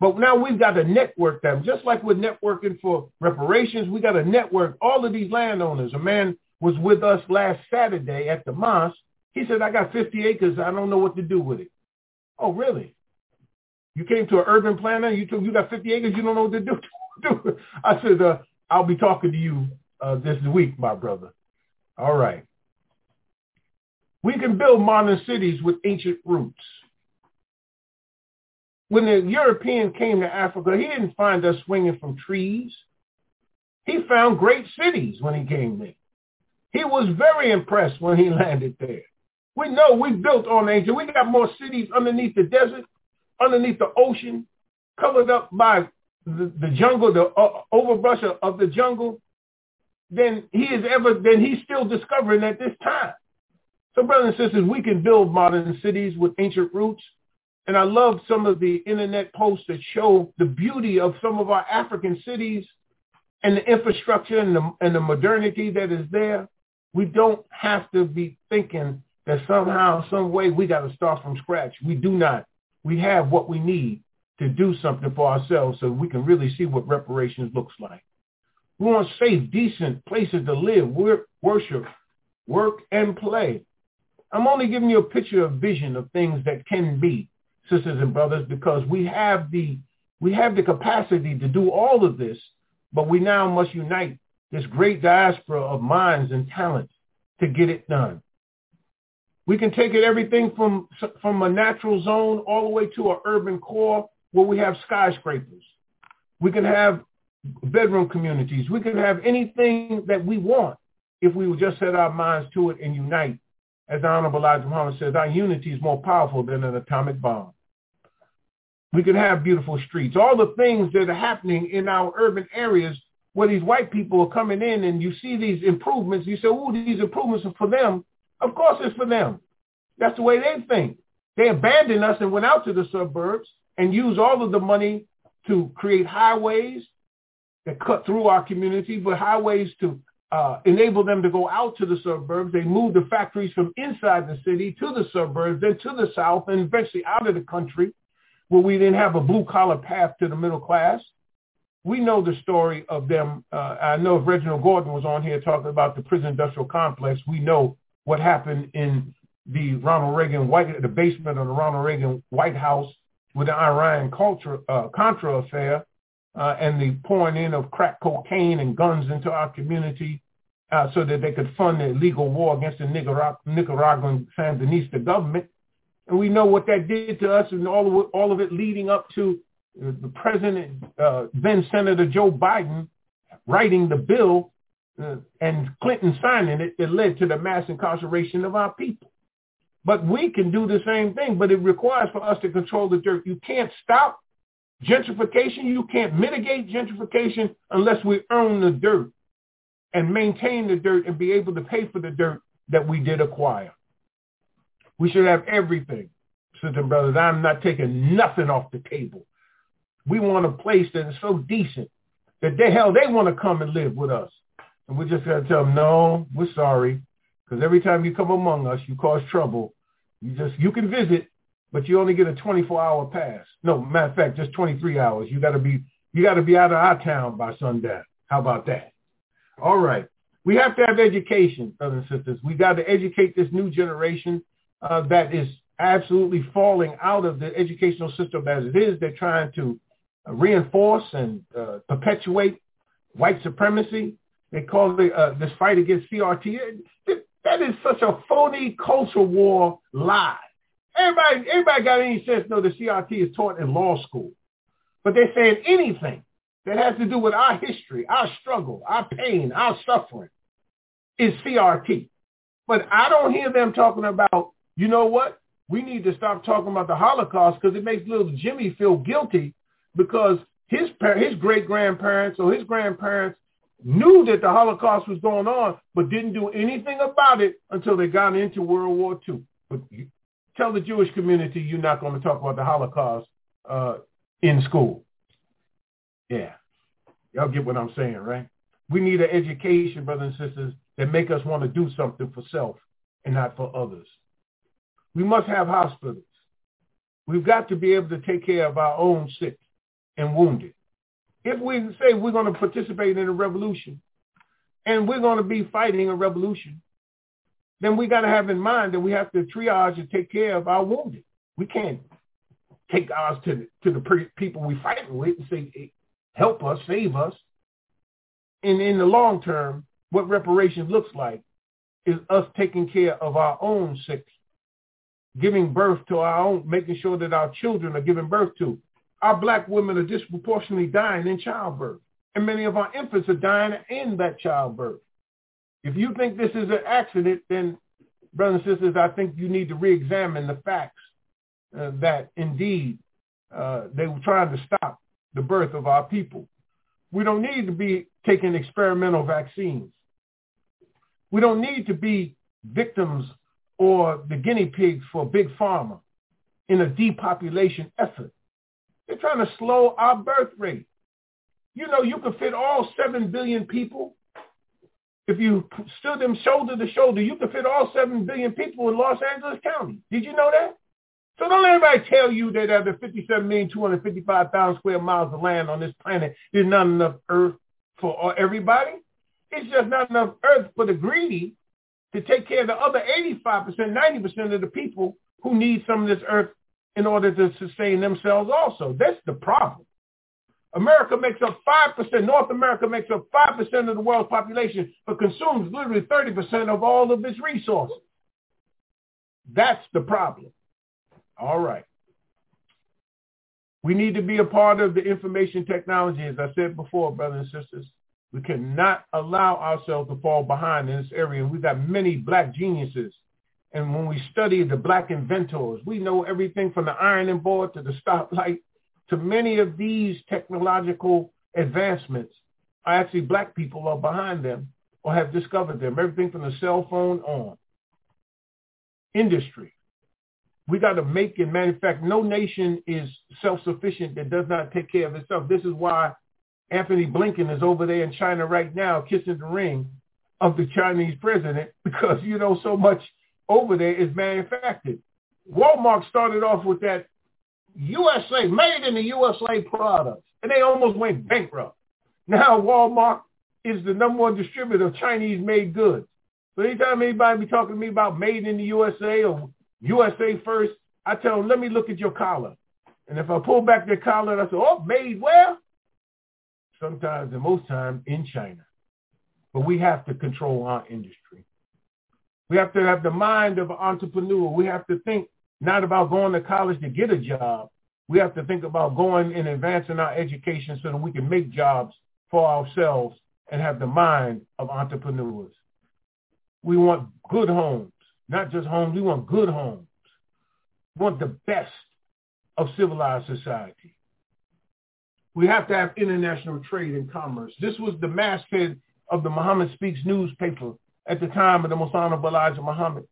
But now we've got to network them. Just like we're networking for reparations, we got to network all of these landowners. A man was with us last Saturday at the mosque. He said, I got 50 acres. I don't know what to do with it. Oh, really? You came to an urban planner. You took, you got 50 acres. You don't know what to [LAUGHS] do. I said, uh, I'll be talking to you uh, this week, my brother. All right. We can build modern cities with ancient roots when the European came to Africa, he didn't find us swinging from trees. He found great cities when he came there. He was very impressed when he [LAUGHS] landed there. We know we built on ancient. We got more cities underneath the desert, underneath the ocean, covered up by the, the jungle, the uh, overbrush of, of the jungle, than he is ever, than he's still discovering at this time. So brothers and sisters, we can build modern cities with ancient roots And I love some of the internet posts that show the beauty of some of our African cities and the infrastructure and the, and the modernity that is there. We don't have to be thinking that somehow, some way we got to start from scratch. We do not. We have what we need to do something for ourselves so we can really see what reparations looks like. We want safe, decent places to live, work, worship, work, and play. I'm only giving you a picture of vision of things that can be, sisters and brothers, because we have the we have the capacity to do all of this, but we now must unite this great diaspora of minds and talents to get it done. We can take it everything from from a natural zone all the way to an urban core where we have skyscrapers. We can have bedroom communities. We can have anything that we want if we would just set our minds to it and unite. As the Honorable Elijah Muhammad says, our unity is more powerful than an atomic bomb. We can have beautiful streets. All the things that are happening in our urban areas where these white people are coming in and you see these improvements, you say, oh, these improvements are for them. Of course it's for them. That's the way they think. They abandoned us and went out to the suburbs and used all of the money to create highways that cut through our community, but highways to uh, enable them to go out to the suburbs. They moved the factories from inside the city to the suburbs, then to the south, and eventually out of the country where we didn't have a blue-collar path to the middle class. We know the story of them. Uh, I know if Reginald Gordon was on here talking about the prison industrial complex, we know what happened in the Ronald Reagan White, the basement of the Ronald Reagan White House with the Iran culture, uh, Contra affair uh, and the pouring in of crack cocaine and guns into our community uh, so that they could fund the illegal war against the Nicarag- Nicaraguan Sandinista government. And we know what that did to us and all of it, all of it leading up to the president, uh, then Senator Joe Biden, writing the bill uh, and Clinton signing it that led to the mass incarceration of our people. But we can do the same thing, but it requires for us to control the dirt. You can't stop gentrification. You can't mitigate gentrification unless we earn the dirt and maintain the dirt and be able to pay for the dirt that we did acquire. We should have everything, sisters and brothers. I'm not taking nothing off the table. We want a place that is so decent that they hell they want to come and live with us. And we just to tell them, no, we're sorry. Because every time you come among us, you cause trouble. You just you can visit, but you only get a 24-hour pass. No, matter of fact, just 23 hours. You got to be you got to be out of our town by sundown. How about that? All right. We have to have education, brothers and sisters. We got to educate this new generation uh, that is absolutely falling out of the educational system as it is. They're trying to reinforce and uh, perpetuate white supremacy. They call the, uh, this fight against CRT. That is such a phony culture war lie. Everybody, everybody got any sense know the CRT is taught in law school. But they're saying anything that has to do with our history, our struggle, our pain, our suffering is CRT. But I don't hear them talking about, you know what? We need to stop talking about the Holocaust because it makes little Jimmy feel guilty because his par- his great grandparents or his grandparents knew that the Holocaust was going on, but didn't do anything about it until they got into World War II. But tell the Jewish community you're not going to talk about the Holocaust uh, in school. Yeah. Y'all get what I'm saying, right? We need an education, brothers and sisters, that make us want to do something for self and not for others. We must have hospitals. We've got to be able to take care of our own sick and wounded if we say we're going to participate in a revolution and we're going to be fighting a revolution, then we got to have in mind that we have to triage and take care of our wounded. We can't take ours to the, to the pre- people we fighting with and say, help us, save us. And in the long term, what reparations looks like is us taking care of our own sick, giving birth to our own, making sure that our children are given birth to, our black women are disproportionately dying in childbirth. And many of our infants are dying in that childbirth. If you think this is an accident, then, brothers and sisters, I think you need to re-examine the facts uh, that indeed uh, they were trying to stop the birth of our people. We don't need to be taking experimental vaccines. We don't need to be victims or the guinea pigs for big pharma in a depopulation effort. They're trying to slow our birth rate. You know, you could fit all 7 billion people. If you stood them shoulder to shoulder, you could fit all 7 billion people in Los Angeles County. Did you know that? So don't let anybody tell you that out of 57,255,000 square miles of land on this planet, there's not enough earth for everybody. It's just not enough earth for the greedy to take care of the other 85%, 90% of the people who need some of this earth in order to sustain themselves also. That's the problem. America makes up 5%, North America makes up 5% of the world's population, but consumes literally 30% of all of its resources. That's the problem. All right. We need to be a part of the information technology, as I said before, brothers and sisters. We cannot allow ourselves to fall behind in this area. We've got many black geniuses. And when we study the black inventors, we know everything from the ironing board to the stoplight to many of these technological advancements. Actually, black people are behind them or have discovered them. Everything from the cell phone on. Industry, we got to make and manufacture. No nation is self-sufficient that does not take care of itself. This is why Antony Blinken is over there in China right now kissing the ring of the Chinese president [LAUGHS] because, you know, so much over there is manufactured. Walmart started off with that USA, made in the USA products, and they almost went bankrupt. Now Walmart is the number one distributor of Chinese-made goods. So anytime anybody be talking to me about made in the USA or USA first, I tell them, let me look at your collar. And if I pull back their collar, I say, oh, made where? Sometimes and most times in China. But we have to control our industry. We have to have the mind of an entrepreneur. We have to think not about going to college to get a job. We have to think about going and advancing our education so that we can make jobs for ourselves and have the mind of entrepreneurs. We want good homes. Not just homes. We want good homes. We want the best of civilized society. We have to have international trade and commerce. This was the masthead of the Muhammad Speaks newspaper at the time of the Most Honorable Elijah Muhammad.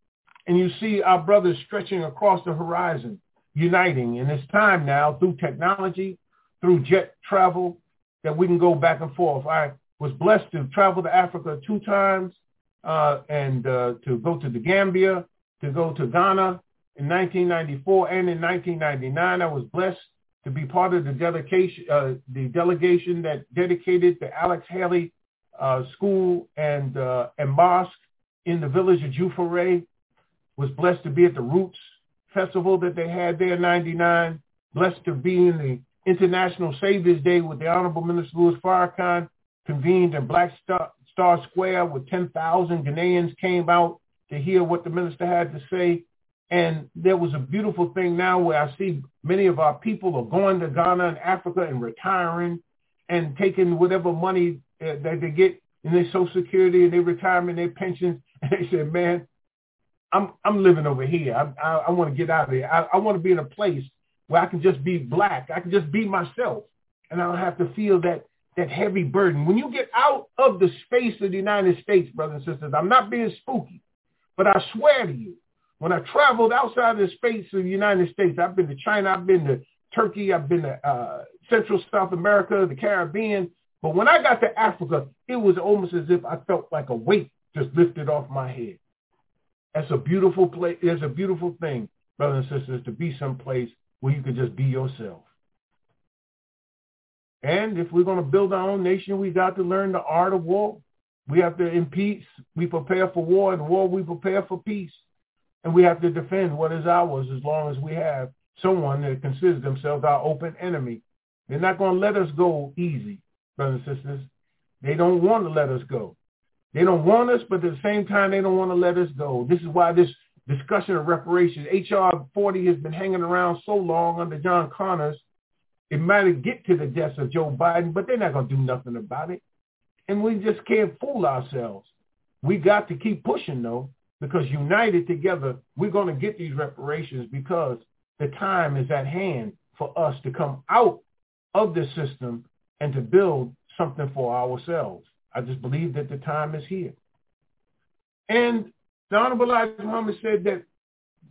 And you see our brothers stretching across the horizon, uniting. And it's time now through technology, through jet travel, that we can go back and forth. I was blessed to travel to Africa two times uh, and uh, to go to the Gambia, to go to Ghana in 1994 and in 1999. I was blessed to be part of the delegation, uh, the delegation that dedicated the Alex Haley uh, School and uh, and Mosque in the village of Juffureh. Was blessed to be at the Roots Festival that they had there in '99. Blessed to be in the International Saviors Day with the Honorable Minister Louis Farrakhan convened in Black Star, Star Square where 10,000 Ghanaians came out to hear what the minister had to say. And there was a beautiful thing now where I see many of our people are going to Ghana and Africa and retiring and taking whatever money uh, that they get in their Social Security and their retirement, their pensions. [LAUGHS] And they said, man, I'm I'm living over here. I I, I want to get out of here. I, I want to be in a place where I can just be black. I can just be myself, and I don't have to feel that that heavy burden. When you get out of the space of the United States, brothers and sisters, I'm not being spooky, but I swear to you, when I traveled outside of the space of the United States, I've been to China, I've been to Turkey, I've been to uh, Central South America, the Caribbean. But when I got to Africa, it was almost as if I felt like a weight just lifted off my head. That's a beautiful place. It's a beautiful thing, brothers and sisters, to be someplace where you can just be yourself. And if we're going to build our own nation, we got to learn the art of war. We have to, in peace, we prepare for war. In war, we prepare for peace. And we have to defend what is ours as long as we have someone that considers themselves our open enemy. They're not going to let us go easy, brothers and sisters. They don't want to let us go. They don't want us, but at the same time, they don't want to let us go. This is why this discussion of reparations, H.R. 40 has been hanging around so long under John Conyers it might get to the deaths of Joe Biden, but they're not going to do nothing about it. And we just can't fool ourselves. We got to keep pushing, though, because united together, we're going to get these reparations because the time is at hand for us to come out of this system and to build something for ourselves. I just believe that the time is here. And the Honorable Elijah Muhammad said that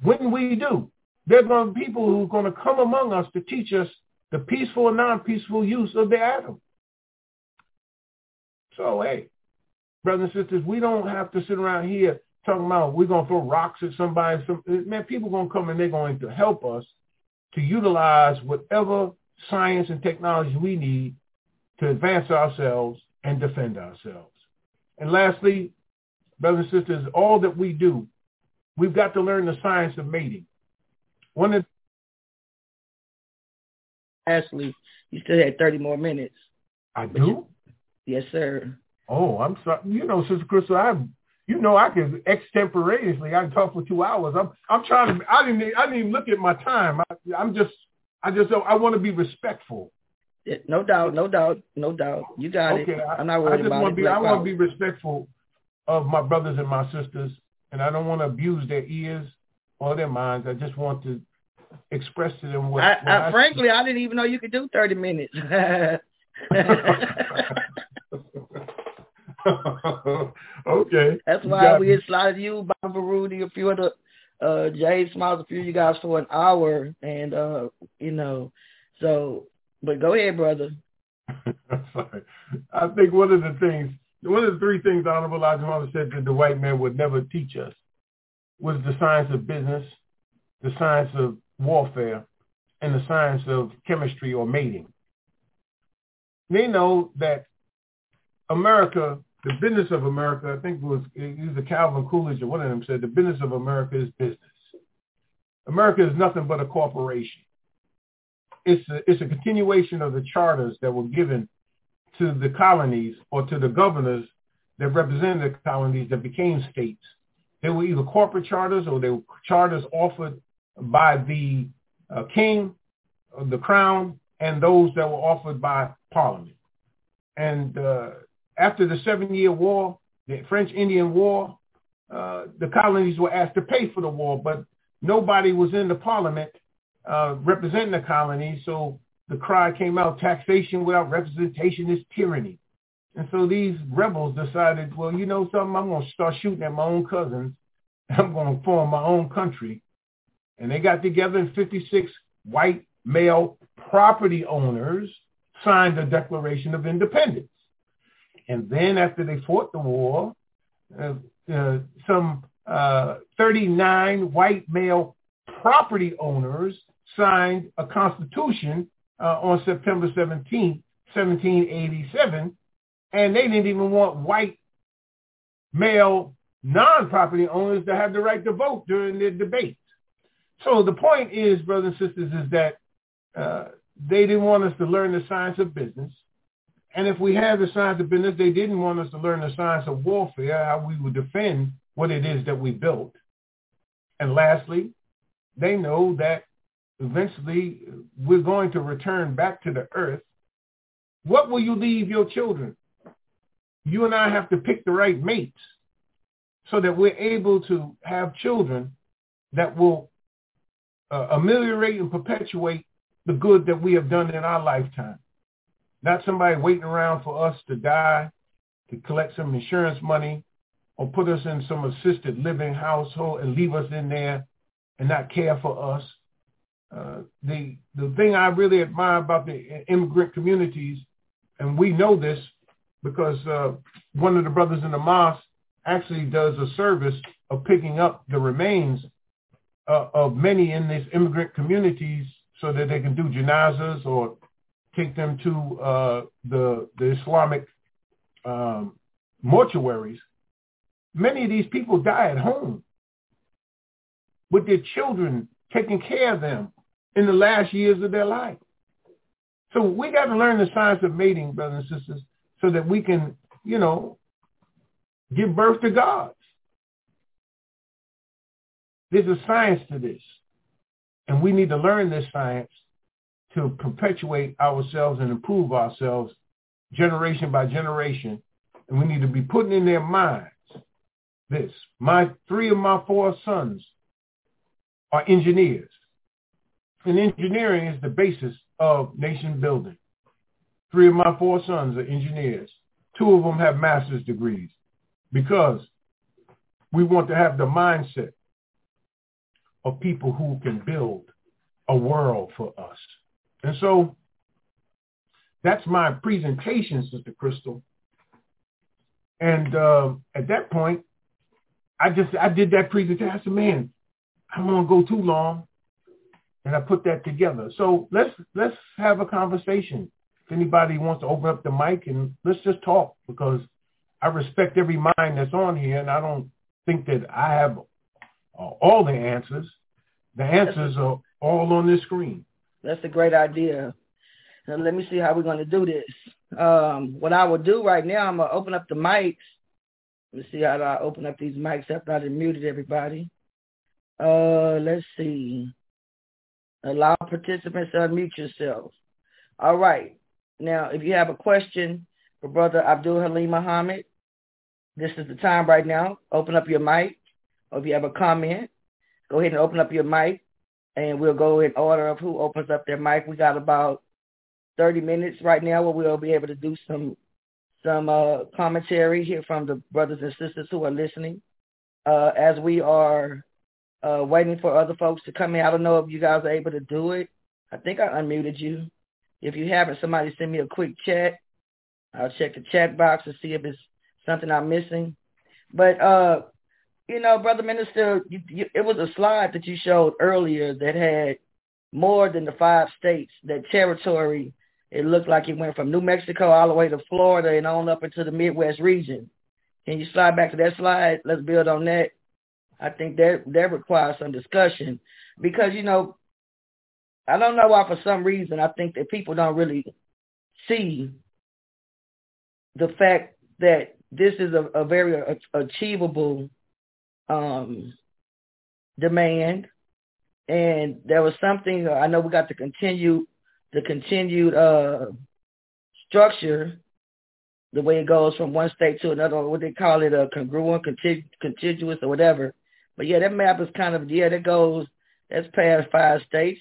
when we do, There's going to be people who are going to come among us to teach us the peaceful and non-peaceful use of the atom. So, hey, brothers and sisters, we don't have to sit around here talking about we're going to throw rocks at somebody. Some, man, people going to come and they're going to help us to utilize whatever science and technology we need to advance ourselves and defend ourselves. And lastly, brothers and sisters, all that we do, we've got to learn the science of mating. One of Ashley, you still had 30 more minutes. I do? yes, sir. Oh, I'm sorry. You know, Sister Crystal, I'm you know, I can extemporaneously. I can talk for two hours. I'm, I'm trying to. I didn't. I didn't even look at my time. I, I'm just. I just. I want to be respectful. No doubt. No doubt. No doubt. You got okay, it. I'm not worried I just about want it. To be, I want to be respectful of my brothers and my sisters, and I don't want to abuse their ears or their minds. I just want to express to them what. I, what I, I frankly, I didn't even know you could do 30 minutes. [LAUGHS] okay. That's why we had slotted you, Bob Rudy, a few of the uh Jay Smiles, a few of you guys for an hour and uh, you know, so but go ahead, brother. Sorry. [LAUGHS] I think one of the things one of the three things Honorable Elijah said that the white man would never teach us was the science of business, the science of warfare, and the science of chemistry or mating. They know that America, the business of America, I think it was either Calvin Coolidge or one of them said the business of America is business. America is nothing but a corporation. It's a, it's a continuation of the charters that were given to the colonies or to the governors that represented the colonies that became states. They were either corporate charters or they were charters offered by the uh, king, the crown, and those that were offered by parliament. And uh, after the Seven-Year War, the French-Indian War, uh, the colonies were asked to pay for the war, but nobody was in the parliament uh, representing the colonies, so the cry came out, taxation without representation is tyranny. And so these rebels decided, well, you know something, I'm going to start shooting at my own cousins. [LAUGHS] I'm going to form my own country. And they got together in 56 white male property owners signed the Declaration of Independence. And then after they fought the war, uh, uh, some uh, 39 white male property owners signed a constitution uh, on September 17, 1787, and they didn't even want white male non-property owners to have the right to vote during their debate. So the point is, brothers and sisters, is that uh, they didn't want us to learn the science of business. And if we had the science of business, they didn't want us to learn the science of warfare, how we would defend what it is that we built. And lastly, they know that eventually we're going to return back to the earth. What will you leave your children? You and I have to pick the right mates so that we're able to have children that will uh, ameliorate and perpetuate the good that we have done in our lifetime. Not somebody waiting around for us to die, to collect some insurance money, or put us in some assisted living household and leave us in there and not care for us. Uh, the the thing I really admire about the immigrant communities, and we know this because uh, one of the brothers in the mosque actually does a service of picking up the remains uh, of many in these immigrant communities so that they can do janazas or take them to uh, the the Islamic um, mortuaries. Many of these people die at home with their children taking care of them in the last years of their life. So we got to learn the science of mating, brothers and sisters, so that we can, you know, give birth to gods. There's a science to this. And we need to learn this science to perpetuate ourselves and improve ourselves generation by generation. And we need to be putting in their minds this. My three of my four sons are engineers. And engineering is the basis of nation building. Three of my four sons are engineers. Two of them have master's degrees because we want to have the mindset of people who can build a world for us. And so that's my presentation, Sister Crystal. And uh, at that point, I just I did that presentation. I said, man, I don't want to go too long, and I put that together. So let's let's have a conversation. If anybody wants to open up the mic and let's just talk because I respect every mind that's on here, and I don't think that I have uh, all the answers. The answers are all on this screen. That's a great idea. Let me see how we're going to do this. Um, what I will do right now, I'm going to open up the mics. Let me see how I open up these mics after I muted everybody. Uh, let's see. Allow participants to unmute yourself. All right. Now, if you have a question for Brother Abdul Halim Muhammad, this is the time right now. Open up your mic. Or if you have a comment, go ahead and open up your mic, and we'll go in order of who opens up their mic. We got about 30 minutes right now where we'll be able to do some some uh, commentary here from the brothers and sisters who are listening. Uh, as we are uh, waiting for other folks to come in, I don't know if you guys are able to do it. I think I unmuted you. If you haven't, somebody send me a quick chat. I'll check the chat box to see if it's something I'm missing. But uh, you know, brother minister, you, you, it was a slide that you showed earlier that had more than the five states. That territory, it looked like it went from New Mexico all the way to Florida and on up into the Midwest region. Can you slide back to that slide? Let's build on that. I think that that requires some discussion because you know, I don't know why for some reason I think that people don't really see the fact that this is a, a very achievable um, demand, and there was something I know we got to continue the continued uh, structure, the way it goes from one state to another, what they call it, a congruent, contiguous, or whatever. But yeah, that map is kind of yeah, that goes that's past five states.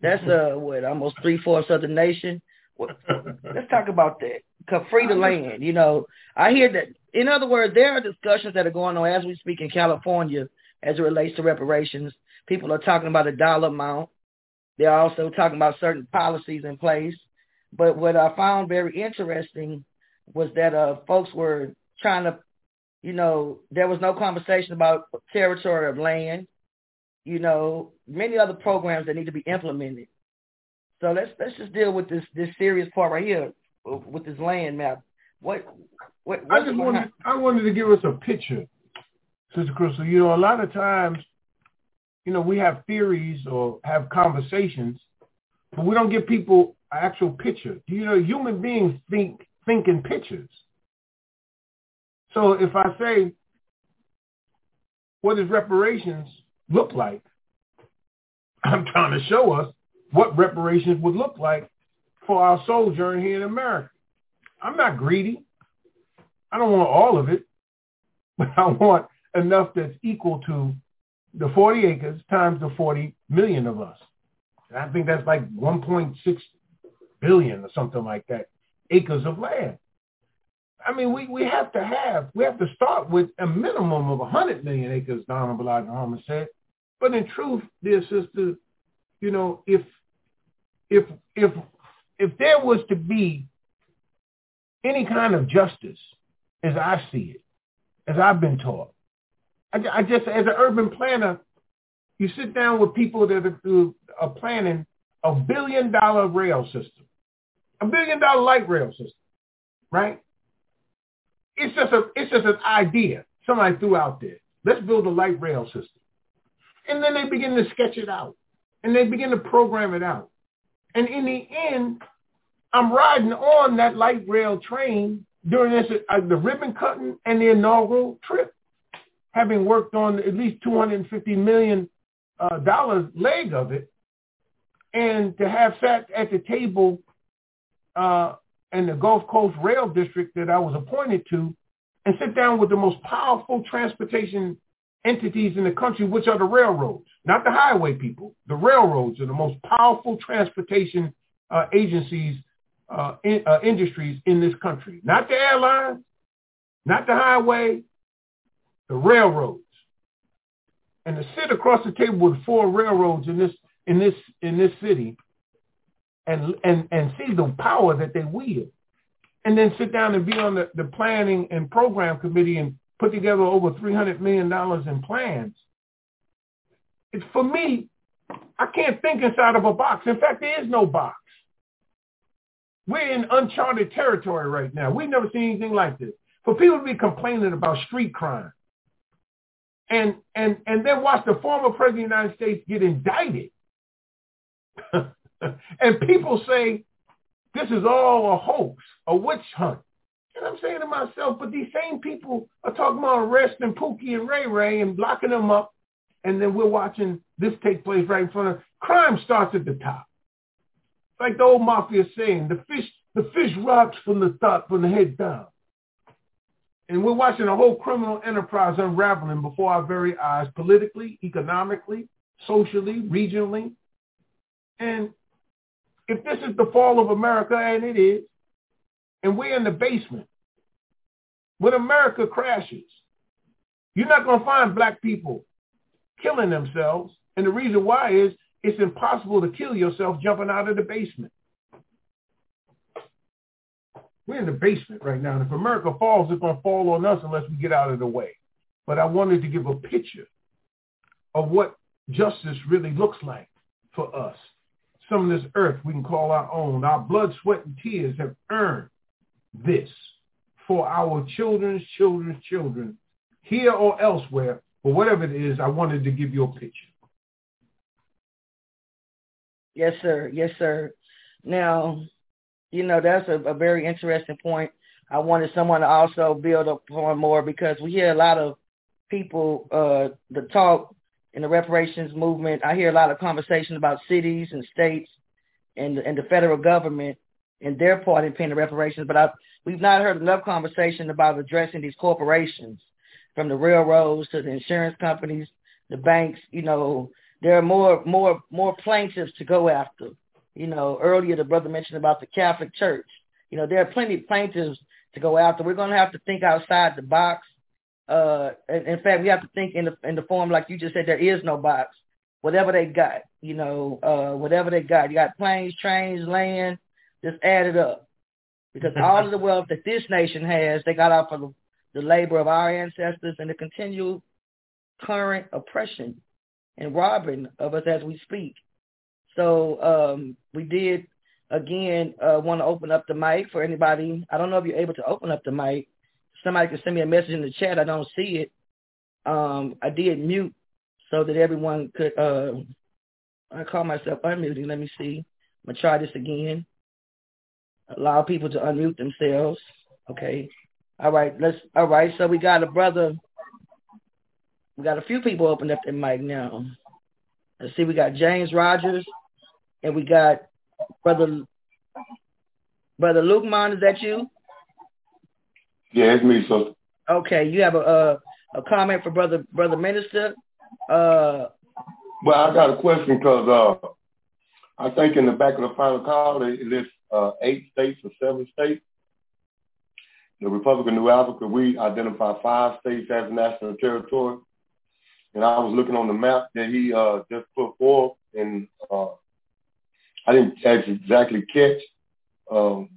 That's uh what almost three fourths of the nation. let's talk about that. Free the land. You know, I hear that. In other words, there are discussions that are going on as we speak in California as it relates to reparations. People are talking about a dollar amount. They're also talking about certain policies in place. But what I found very interesting was that uh, folks were trying to, you know, there was no conversation about territory of land. You know, many other programs that need to be implemented. So let's let's just deal with this this serious part right here with this land map. What what? I just wanted I wanted to give us a picture, Sister Crystal. You know, a lot of times, you know, we have theories or have conversations, but we don't give people an actual picture. You know, human beings think think in pictures. So if I say, what does reparations look like? [LAUGHS] I'm trying to show us what reparations would look like for our sojourn here in America. I'm not greedy. I don't want all of it, [LAUGHS] but I want enough that's equal to the 40 acres times the 40 million of us. And I think that's like 1.6 billion or something like that acres of land. I mean, we, we have to have, we have to start with a minimum of 100 million acres, Donald Elijah Muhammad said. But in truth, dear sister, you know, if if if if there was to be any kind of justice, as I see it, as I've been taught, I, I just as an urban planner, you sit down with people that are, are planning a billion dollar rail system, a billion dollar light rail system, right? It's just a it's just an idea somebody threw out there. Let's build a light rail system. And then they begin to sketch it out and they begin to program it out. And in the end, I'm riding on that light rail train during this, uh, the ribbon cutting and the inaugural trip, having worked on at least 250 million uh, dollars leg of it, and to have sat at the table uh, in the Gulf Coast Rail District that I was appointed to, and sit down with the most powerful transportation entities in the country, which are the railroads, not the highway people. The railroads are the most powerful transportation uh, agencies, uh, in, uh, industries in this country. Not the airlines, not the highway, the railroads. and to sit across the table with four railroads in this in this in this city and and and see the power that they wield and then sit down and be on the, the planning and program committee and put together over $300 million in plans. It's for me, I can't think inside of a box. In fact, there is no box. We're in uncharted territory right now. We've never seen anything like this. For people to be complaining about street crime and and and then watch the former president of the United States get indicted. [LAUGHS] [LAUGHS] and people say this is all a hoax, a witch hunt. And I'm saying to myself, but these same people are talking about arresting Pookie and Ray Ray and locking them up, and then we're watching this take place right in front of crime starts at the top. Like the old mafia saying, the fish the fish rocks from the top from the head down. And we're watching a whole criminal enterprise unraveling before our very eyes, politically, economically, socially, regionally. And if this is the fall of America, and it is, and we're in the basement, when America crashes, you're not going to find black people killing themselves. And the reason why is it's impossible to kill yourself jumping out of the basement. We're in the basement right now. And if America falls, it's going to fall on us unless we get out of the way. But I wanted to give a picture of what justice really looks like for us some of this earth we can call our own. Our blood, sweat, and tears have earned this for our children's children's children, here or elsewhere. But whatever it is, I wanted to give you a picture. Yes, sir. Yes, sir. Now, you know, that's a, a very interesting point. I wanted someone to also build upon more because we hear a lot of people uh, the talk in the reparations movement, I hear a lot of conversation about cities and states and and the federal government and their part in paying the reparations, but I we've not heard enough conversation about addressing these corporations, from the railroads to the insurance companies, the banks. You know, there are more more more plaintiffs to go after. You know, earlier the brother mentioned about the Catholic Church. You know, there are plenty of plaintiffs to go after. We're going to have to think outside the box uh, in, in fact, we have to think in the in the form like you just said. There is no box. Whatever they got, you know, uh, whatever they got. You got planes, trains, land. Just add it up, because [LAUGHS] all of the wealth that this nation has, they got out for the, the labor of our ancestors and the continual current oppression and robbing of us as we speak. So um, we did again uh, want to open up the mic for anybody. I don't know if you're able to open up the mic somebody can send me a message in the chat. I don't see it. Um, I did mute so that everyone could. Uh, I call myself unmuting. Let me see. I'm gonna try this again. Allow people to unmute themselves. Okay. All right. Let's. All right. So we got a brother. We got a few people opened up their mic now. Let's see. We got James Rogers, and we got brother. Brother Lukeman, is that you? Yeah, it's me, sister. Okay, you have a a, a comment for brother brother minister. Uh, well, I got a question because uh, I think in the back of the final call they list uh, eight states or seven states. The Republic of New Africa, we identify five states as national territory. And I was looking on the map that he uh, just put forth, and uh, I didn't exactly catch um,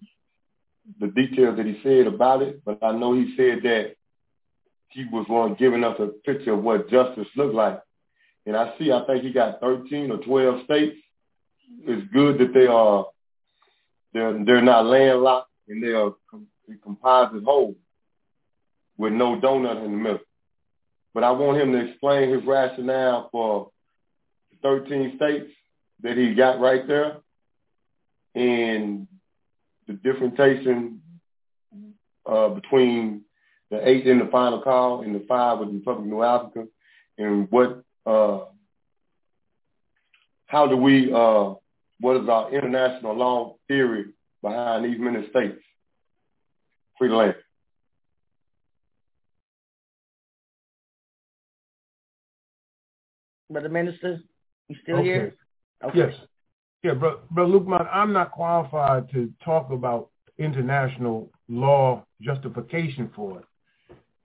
the details that he said about it, but I know he said that he was one giving us a picture of what justice looked like. And I see, I think he got 13 or 12 states. It's good that they are, they're, they're not landlocked and they are composite whole with no donut in the middle. But I want him to explain his rationale for 13 states that he got right there and the differentiation uh, between the eight in the final call and the five with the Republic of New Africa, and what, uh, how do we, uh, what is our international law theory behind these many states? Free land. Brother Minister, you still okay. here? Okay. Yes. Yeah, but but Lukeman, I'm not qualified to talk about international law justification for it.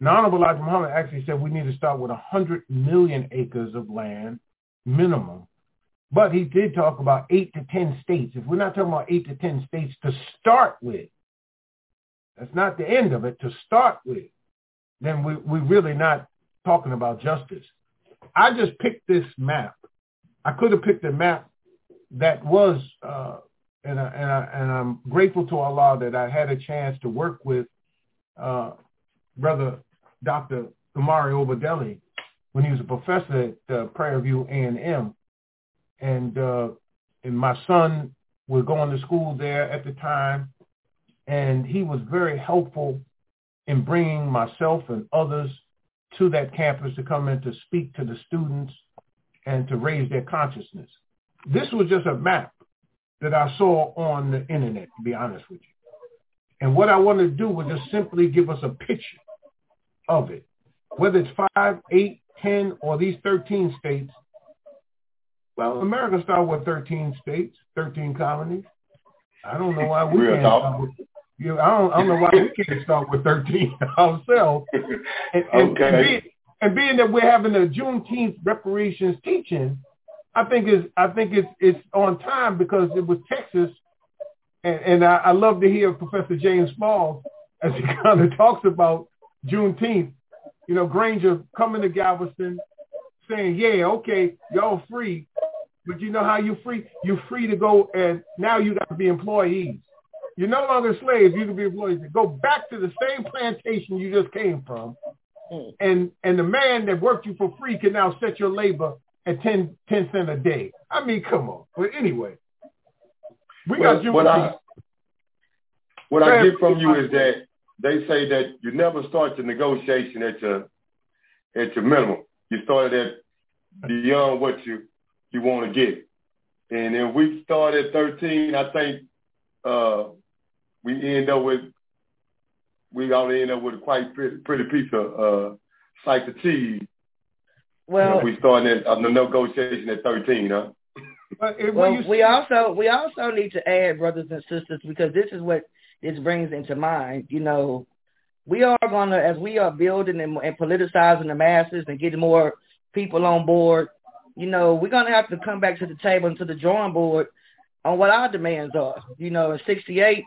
And hmm. Honorable Elijah Muhammad actually said we need to start with 100 million acres of land minimum. But he did talk about 8 to 10 states. If we're not talking about 8 to 10 states to start with, that's not the end of it, to start with, then we, we're really not talking about justice. I just picked this map. I could have picked a map that was, uh, and, I, and, I, and I'm grateful to Allah that I had a chance to work with uh, Brother Dr. Imari Obadele when he was a professor at uh, Prairie View A&M. And, uh, and my son was going to school there at the time, and he was very helpful in bringing myself and others to that campus to come in to speak to the students and to raise their consciousness. This was just a map that I saw on the internet, to be honest with you. And what I wanted to do was just simply give us a picture of it. Whether it's five, eight, ten, or these 13 states, well, America started with 13 states, 13 colonies. I don't know why we can't start with, you know, I, don't, I don't know why we can't start with 13 [LAUGHS] ourselves. And, and, okay. and, being, and being that we're having a Juneteenth reparations teaching, I think it's I think it's it's on time because it was Texas, and, and I, I love to hear Professor James Smalls as he [LAUGHS] kind of talks about Juneteenth. You know, Granger coming to Galveston, saying, "Yeah, okay, y'all free, but you know how you free? You free to go, and now you got to be employees. You're no longer slaves. You can be employees. Go back to the same plantation you just came from, hmm. and and the man that worked you for free can now set your labor at 10, 10 cent a day. I mean, come on. But anyway, we well, got you. What I, what I get from you is that they say that you never start the negotiation at your at your minimum. You started at beyond what you you want to get. And then we start at 13. I think uh, we end up with we only end up with quite pretty, pretty piece of uh, slice of cheese well, we starting at, uh, the negotiation at 13, huh? well, we also we also need to add, brothers and sisters, because this is what this brings into mind. You know, we are going to, as we are building and, and politicizing the masses and getting more people on board, you know, we're going to have to come back to the table and to the drawing board on what our demands are. You know, in '68,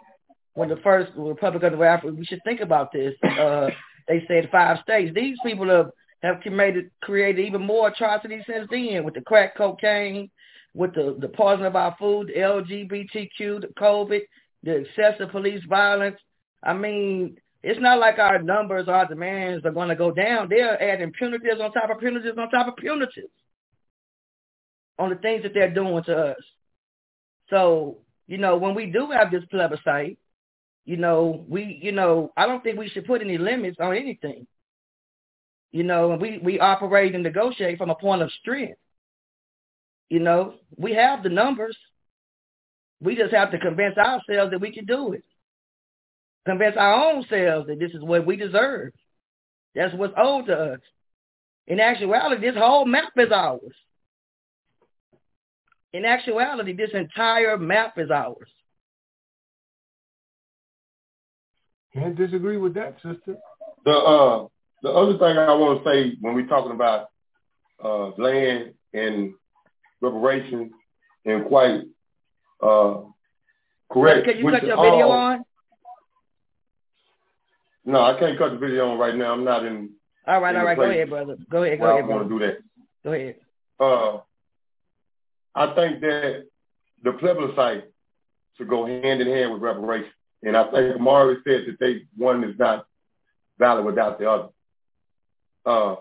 when the first Republic of Africa, we should think about this. Uh, they said five states. These people have have created created even more atrocities since then with the crack cocaine, with the the poison of our food, the LGBTQ, the COVID, the excessive police violence. I mean, it's not like our numbers, our demands are going to go down. They're adding punitives on top of punitives on top of punitives on the things that they're doing to us. So, you know, when we do have this plebiscite, you know, we, you know, I don't think we should put any limits on anything. You know, and we, we operate and negotiate from a point of strength. You know, we have the numbers. We just have to convince ourselves that we can do it. Convince our own selves that this is what we deserve. That's what's owed to us. In actuality, this whole map is ours. In actuality, this entire map is ours. Can't disagree with that, sister. The uh, the other thing I want to say when we're talking about uh, land and reparations and quite uh, correct. Can you cut your all, video on? No, I can't cut the video on right now. I'm not in. All right, all right. Go ahead, brother. Go ahead. Go ahead. I want to do that. Go ahead. Uh, I think that the plebiscite should go hand in hand with reparations, and I think Imari said that they one is not valid without the other. Uh,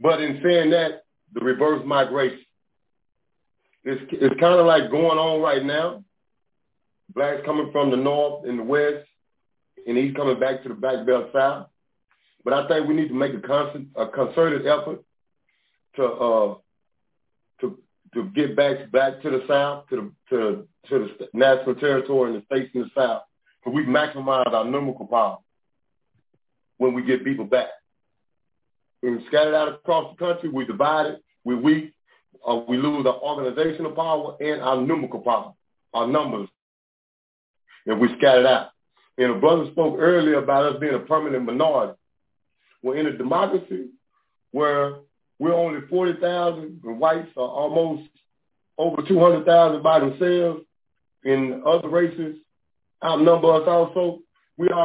but in saying that, the reverse migration, it's, it's kind of like going on right now. Blacks coming from the north and the west, and he's coming back to the Black Belt South. But I think we need to make a, concert, a concerted effort to uh, to to get back back to the South, to the to to the national territory and the states in the South, so we maximize our numerical power when we get people back. We're scattered out across the country. We divided. We're weak. Uh, we lose our organizational power and our numerical power, our numbers, and we scattered out. And a brother spoke earlier about us being a permanent minority. We're in a democracy where we're only 40,000 and whites are almost over 200,000 by themselves and other races outnumber us also. We are